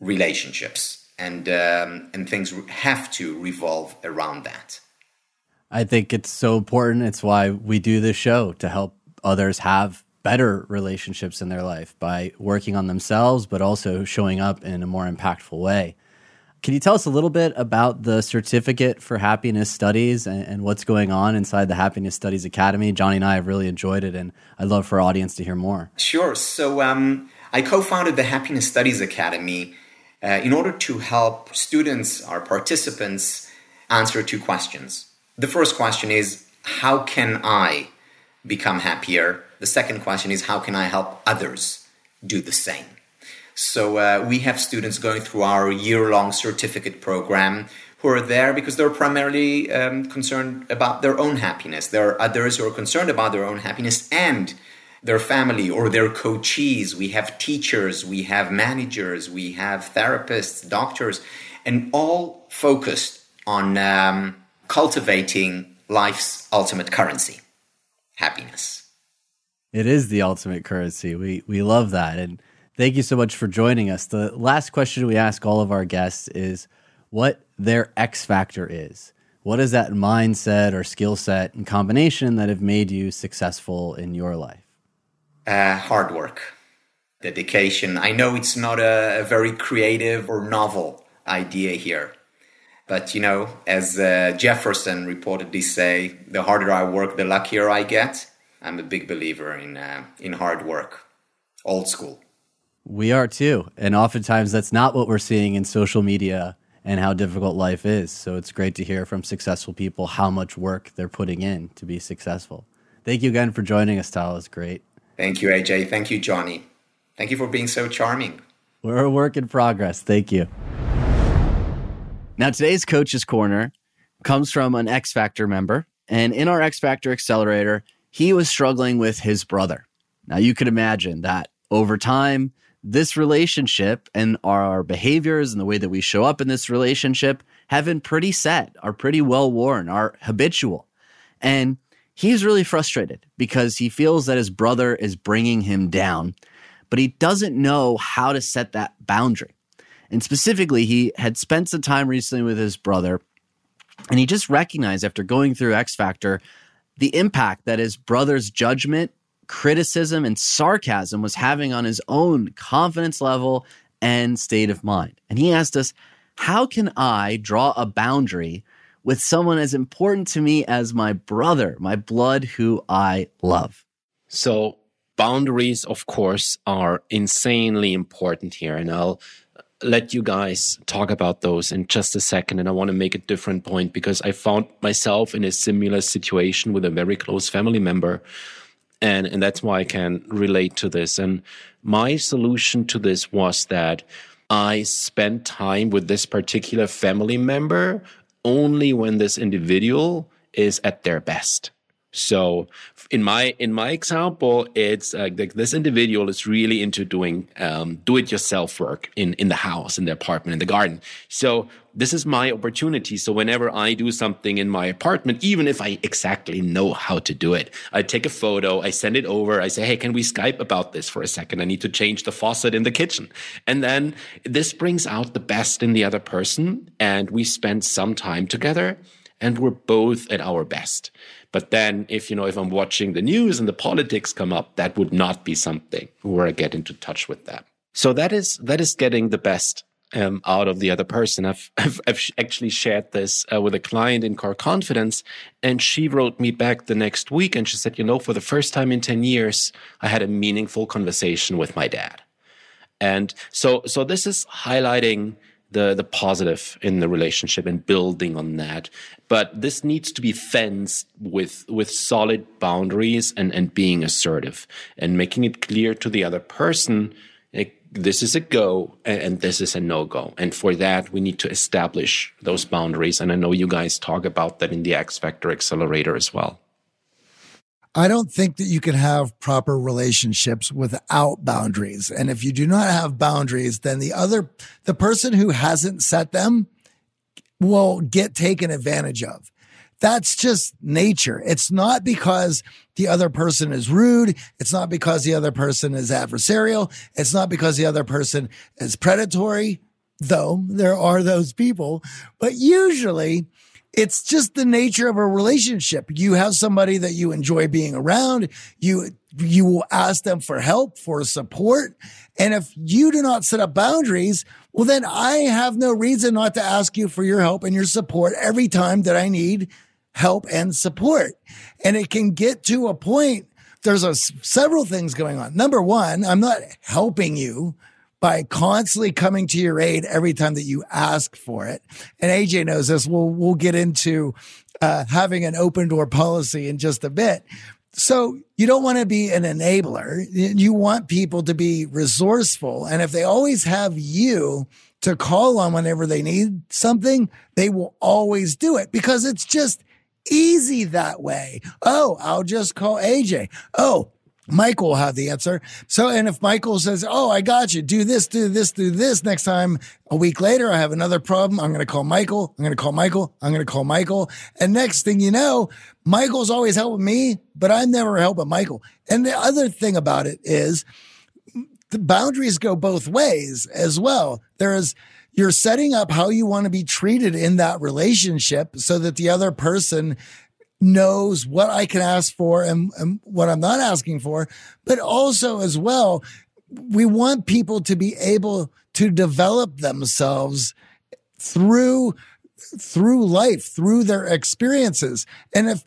relationships, and um, and things have to revolve around that.
I think it's so important. It's why we do this show to help others have better relationships in their life by working on themselves, but also showing up in a more impactful way. Can you tell us a little bit about the certificate for happiness studies and, and, what's going on inside the Happiness Studies Academy? Johnny and I have really enjoyed it, and I'd love for our audience to hear more.
Sure. So, um, I co founded the Happiness Studies Academy uh, in order to help students, our participants, answer two questions. The first question is How can I become happier? The second question is how can I help others do the same? So uh, we have students going through our year-long certificate program who are there because they're primarily um, concerned about their own happiness. There are others who are concerned about their own happiness and their family or their coachees. We have teachers, we have managers, we have therapists, doctors, and all focused on um, cultivating life's ultimate currency happiness.
It is the ultimate currency. We we love that. And thank you so much for joining us. The last question we ask all of our guests is what their X factor is. What is that mindset or skill set and combination that have made you successful in your life?
Uh, hard work, dedication. I know it's not a, a, very creative or novel idea here, but you know, as uh, Jefferson reportedly say, the harder I work, the luckier I get. I'm a big believer in uh, in hard work, old school.
We are too, and oftentimes that's not what we're seeing in social media and how difficult life is. So it's great to hear from successful people how much work they're putting in to be successful. Thank you again for joining us, Tal. It's great.
Thank you, AJ. Thank you, Johnny. Thank you for being so charming.
We're a work in progress. Thank you. Now, today's Coach's Corner comes from an X Factor member. And in our X Factor Accelerator, he was struggling with his brother. Now, you could imagine that over time, this relationship and our behaviors and the way that we show up in this relationship have been pretty set, are pretty well worn, are habitual. And he's really frustrated because he feels that his brother is bringing him down, but he doesn't know how to set that boundary. And specifically, he had spent some time recently with his brother, and he just recognized after going through X Factor the impact that his brother's judgment, criticism, and sarcasm was having on his own confidence level and state of mind. And he asked us, How can I draw a boundary with someone as important to me as my brother, my blood, who I love?
So, boundaries, of course, are insanely important here. And I'll uh, let you guys talk about those in just a second. And I want to make a different point because I found myself in a similar situation with a very close family member. And, and that's why I can relate to this. And my solution to this was that I spent time with this particular family member only when this individual is at their best. So in my in my example, it's uh, like this individual is really into doing um, do it yourself work in in the house, in the apartment, in the garden. So this is my opportunity. So whenever I do something in my apartment, even if I exactly know how to do it, I take a photo, I send it over, I say, hey, can we Skype about this for a second? I need to change the faucet in the kitchen, and then this brings out the best in the other person, and we spend some time together, and we're both at our best. But then if, you know, if I'm watching the news and the politics come up, that would not be something where I get into touch with that. So that is, that is getting the best um, out of the other person. I've, I've, I've actually shared this uh, with a client in Core Confidence, and she wrote me back the next week and she said, You know, for the first time in 10 years, I had a meaningful conversation with my dad. And so, so this is highlighting the the positive in the relationship and building on that. But this needs to be fenced with with solid boundaries and and being assertive and making it clear to the other person like, this is a go and this is a no go. And for that, we need to establish those boundaries. And I know you guys talk about that in the X Factor Accelerator as well.
I don't think that you can have proper relationships without boundaries. And if you do not have boundaries, then the other, the person who hasn't set them will get taken advantage of. That's just nature. It's not because the other person is rude. It's not because the other person is adversarial. It's not because the other person is predatory, though there are those people. But usually it's just the nature of a relationship. You have somebody that you enjoy being around. You, you will ask them for help, for support. And if you do not set up boundaries, well, then I have no reason not to ask you for your help and your support every time that I need help and support. And it can get to a point. There's a, several things going on. Number one, I'm not helping you by constantly coming to your aid every time that you ask for it. And AJ knows this. We'll, we'll get into uh, having an open door policy in just a bit. So you don't want to be an enabler. You want people to be resourceful. And if they always have you to call on whenever they need something, they will always do it because it's just easy that way. Oh, I'll just call AJ. Oh, Michael will have the answer. So, and if Michael says, Oh, I got you, do this, do this, do this. Next time, a week later, I have another problem. I'm going to call Michael. I'm going to call Michael. I'm going to call Michael. And next thing you know, Michael's always helping me, but I'm never helping Michael. And the other thing about it is the boundaries go both ways as well. There is, you're setting up how you want to be treated in that relationship so that the other person knows what I can ask for and, and what I'm not asking for, but also as well, we want people to be able to develop themselves through through life through their experiences. And if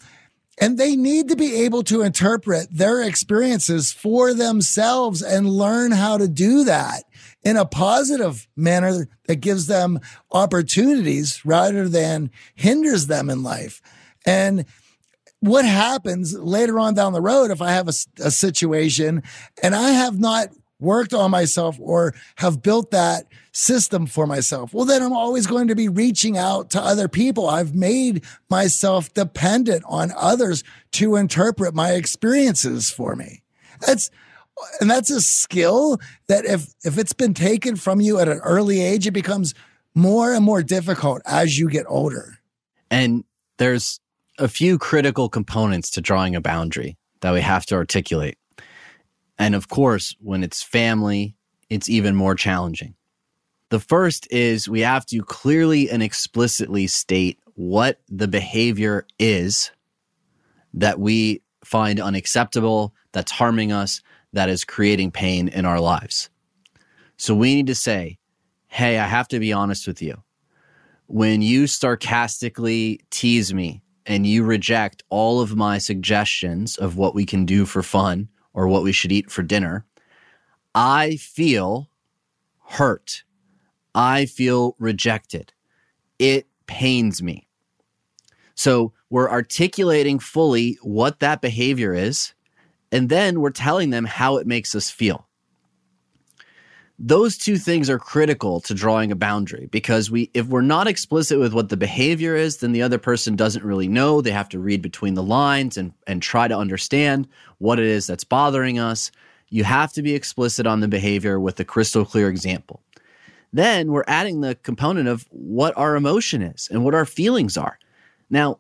and they need to be able to interpret their experiences for themselves and learn how to do that in a positive manner that gives them opportunities rather than hinders them in life. And what happens later on down the road if I have a, a situation and I have not worked on myself or have built that system for myself. Well, then I'm always going to be reaching out to other people. I've made myself dependent on others to interpret my experiences for me. That's, and that's a skill that if, if it's been taken from you at an early age, it becomes more and more difficult as you get older.
And there's a few critical components to drawing a boundary that we have to articulate. And of course, when it's family, it's even more challenging. The first is we have to clearly and explicitly state what the behavior is that we find unacceptable, that's harming us, that is creating pain in our lives. So we need to say, hey, I have to be honest with you. When you sarcastically tease me and you reject all of my suggestions of what we can do for fun or what we should eat for dinner, I feel hurt. I feel rejected. It pains me. So we're articulating fully what that behavior is, and then we're telling them how it makes us feel those two things are critical to drawing a boundary because we if we're not explicit with what the behavior is then the other person doesn't really know. They have to read between the lines and and try to understand what it is that's bothering us. You have to be explicit on the behavior with a crystal clear example. Then we're adding the component of what our emotion is and what our feelings are. Now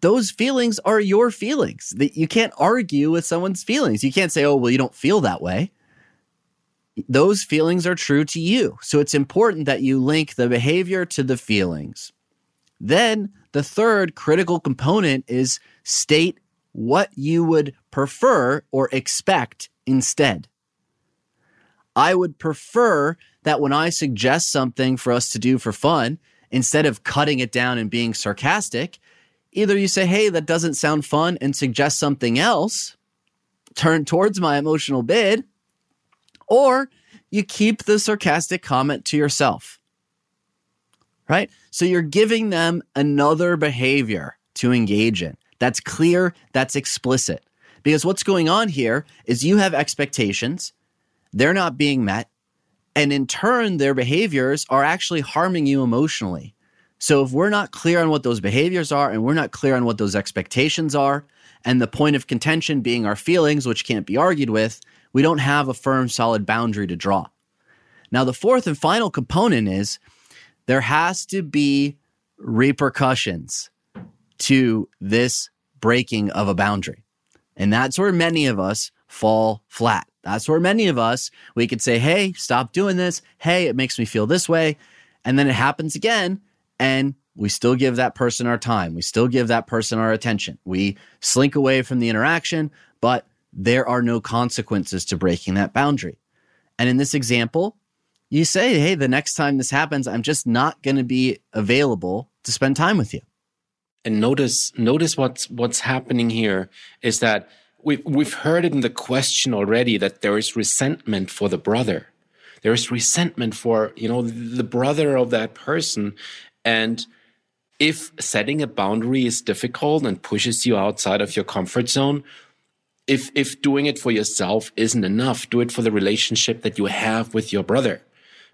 those feelings are your feelings that you can't argue with someone's feelings. You can't say oh well you don't feel that way those feelings are true to you. So it's important that you link the behavior to the feelings. Then the third critical component is state what you would prefer or expect instead. I would prefer that when I suggest something for us to do for fun, instead of cutting it down and being sarcastic, either you say, hey, that doesn't sound fun and suggest something else, turn towards my emotional bid, or you keep the sarcastic comment to yourself. Right? So you're giving them another behavior to engage in. That's clear, that's explicit. Because what's going on here is you have expectations, they're not being met, and in turn, their behaviors are actually harming you emotionally. So if we're not clear on what those behaviors are and we're not clear on what those expectations are, and the point of contention being our feelings, which can't be argued with, we don't have a firm, solid boundary to draw. Now, the fourth and final component is there has to be repercussions to this breaking of a boundary. And that's where many of us fall flat. That's where many of us, we could say, hey, stop doing this. Hey, it makes me feel this way. And then it happens again. And we still give that person our time. We still give that person our attention. We slink away from the interaction, but there are no consequences to breaking that boundary. And in this example, you say, hey, the next time this happens, I'm just not going to be available to spend time with you.
And notice, notice what's, what's happening here is that we've, we've heard it in the question already that there is resentment for the brother. There is resentment for, you know, the brother of that person. And if setting a boundary is difficult and pushes you outside of your comfort zone, if if doing it for yourself isn't enough, do it for the relationship that you have with your brother.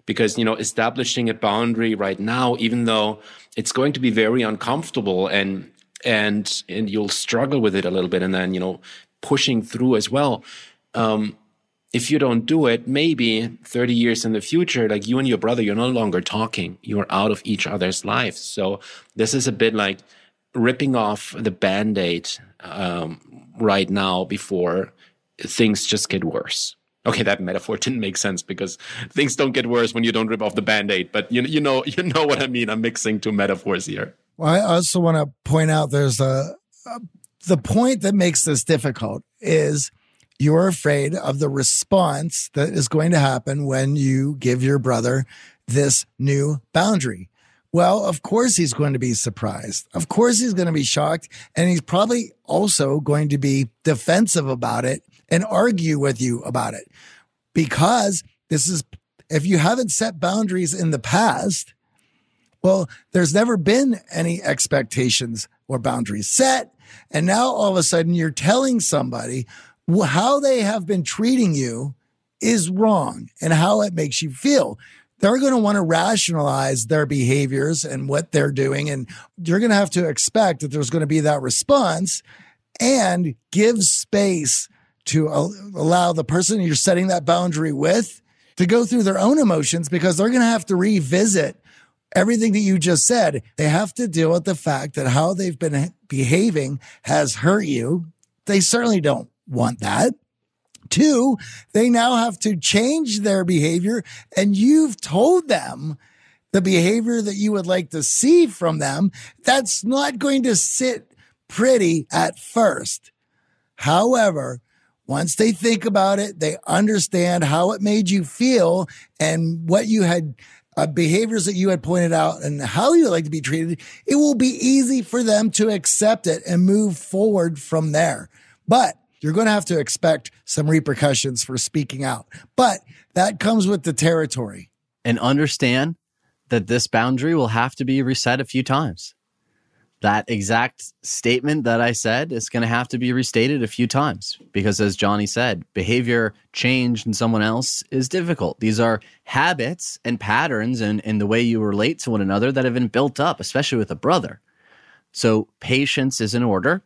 Because, you know, establishing a boundary right now, even though it's going to be very uncomfortable and and and you'll struggle with it a little bit and then, you know, pushing through as well. Um, if you don't do it, maybe 30 years in the future, like you and your brother, you're no longer talking. You're out of each other's lives. So this is a bit like ripping off the band aid um, right now before things just get worse. Okay, that metaphor didn't make sense because things don't get worse when you don't rip off the band aid. But you, you know, you know what I mean. I'm mixing two metaphors here.
Well, I also want to point out there's a, a the point that makes this difficult is you're afraid of the response that is going to happen when you give your brother this new boundary. Well, of course he's going to be surprised. Of course he's going to be shocked. And he's probably also going to be defensive about it and argue with you about it because this is, if you haven't set boundaries in the past, well, there's never been any expectations or boundaries set. And now all of a sudden you're telling somebody how they have been treating you is wrong and how it makes you feel. They're going to want to rationalize their behaviors and what they're doing. And you're going to have to expect that there's going to be that response and give space to allow the person you're setting that boundary with to go through their own emotions because they're going to have to revisit everything that you just said. They have to deal with the fact that how they've been behaving has hurt you. They certainly don't want that. Two, they now have to change their behavior and you've told them the behavior that you would like to see from them. That's not going to sit pretty at first. However, once they think about it, they understand how it made you feel and what you had uh, behaviors that you had pointed out and how you like to be treated, it will be easy for them to accept it and move forward from there. But you're going to have to expect some repercussions for speaking out. But that comes with the territory.
And understand that this boundary will have to be reset a few times. That exact statement that I said is going to have to be restated a few times because, as Johnny said, behavior change in someone else is difficult. These are habits and patterns and in, the way you relate to one another that have been built up, especially with a brother. So, patience is in order,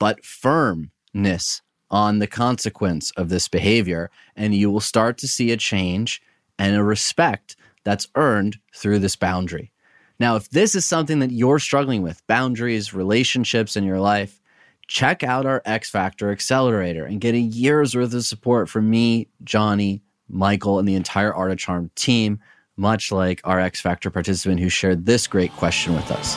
but firm ness on the consequence of this behavior, and you will start to see a change and a respect that's earned through this boundary. Now, if this is something that you're struggling with, boundaries, relationships in your life, check out our X Factor Accelerator and get a year's worth of support from me, Johnny, Michael, and the entire Art of Charm team, much like our X Factor participant who shared this great question with us.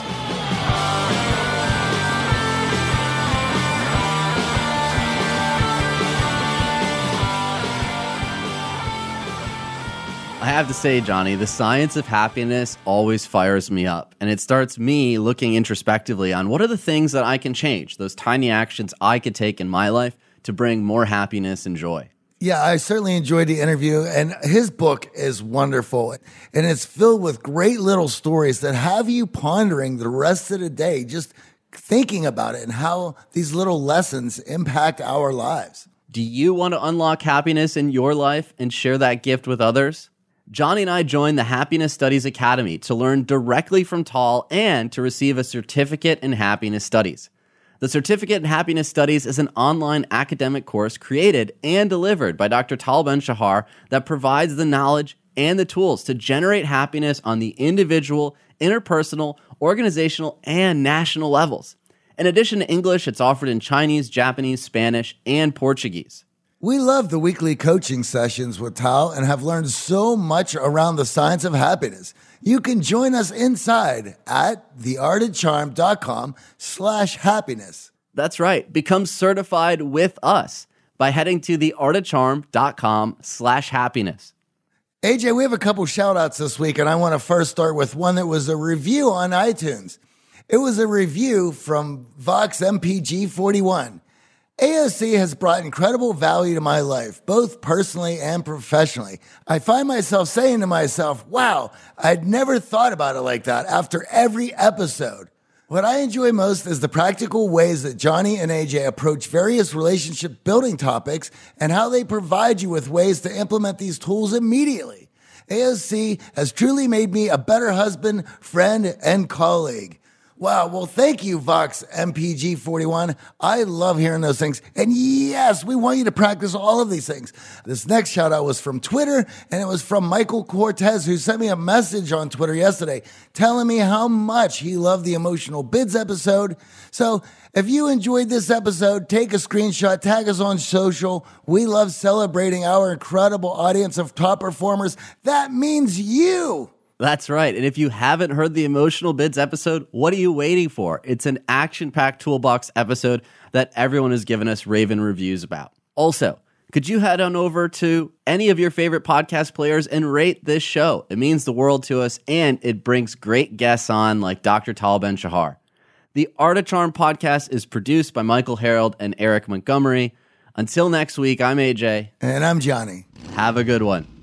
I have to say, Johnny, the science of happiness always fires me up. And it starts me looking introspectively on what are the things that I can change, those tiny actions I could take in my life to bring more happiness and joy.
Yeah, I certainly enjoyed the interview. And his book is wonderful. And it's filled with great little stories that have you pondering the rest of the day, just thinking about it and how these little lessons impact our lives.
Do you want to unlock happiness in your life and share that gift with others? Johnny and I joined the Happiness Studies Academy to learn directly from Tal and to receive a certificate in happiness studies. The Certificate in Happiness Studies is an online academic course created and delivered by Dr. Tal Ben Shahar that provides the knowledge and the tools to generate happiness on the individual, interpersonal, organizational, and national levels. In addition to English, it's offered in Chinese, Japanese, Spanish, and Portuguese.
We love the weekly coaching sessions with Tal and have learned so much around the science of happiness. You can join us inside at theartofcharm.com slash happiness.
That's right. Become certified with us by heading to theartofcharm.com slash happiness.
AJ, we have a couple shout outs this week, and I want to first start with one that was a review on iTunes. It was a review from Vox MPG 41. AOC has brought incredible value to my life, both personally and professionally. I find myself saying to myself, wow, I'd never thought about it like that after every episode. What I enjoy most is the practical ways that Johnny and AJ approach various relationship building topics and how they provide you with ways to implement these tools immediately. ASC has truly made me a better husband, friend, and colleague. Wow. Well, thank you, Vox MPG 41. I love hearing those things. And yes, we want you to practice all of these things. This next shout out was from Twitter, and it was from Michael Cortez, who sent me a message on Twitter yesterday telling me how much he loved the emotional bids episode. So if you enjoyed this episode, take a screenshot, tag us on social. We love celebrating our incredible audience of top performers. That means you.
That's right. And if you haven't heard the Emotional Bids episode, what are you waiting for? It's an action packed toolbox episode that everyone has given us raven reviews about. Also, could you head on over to any of your favorite podcast players and rate this show? It means the world to us and it brings great guests on like Dr. Tal Ben Shahar. The Art of Charm podcast is produced by Michael Harold and Eric Montgomery. Until next week, I'm AJ.
And I'm Johnny.
Have a good one.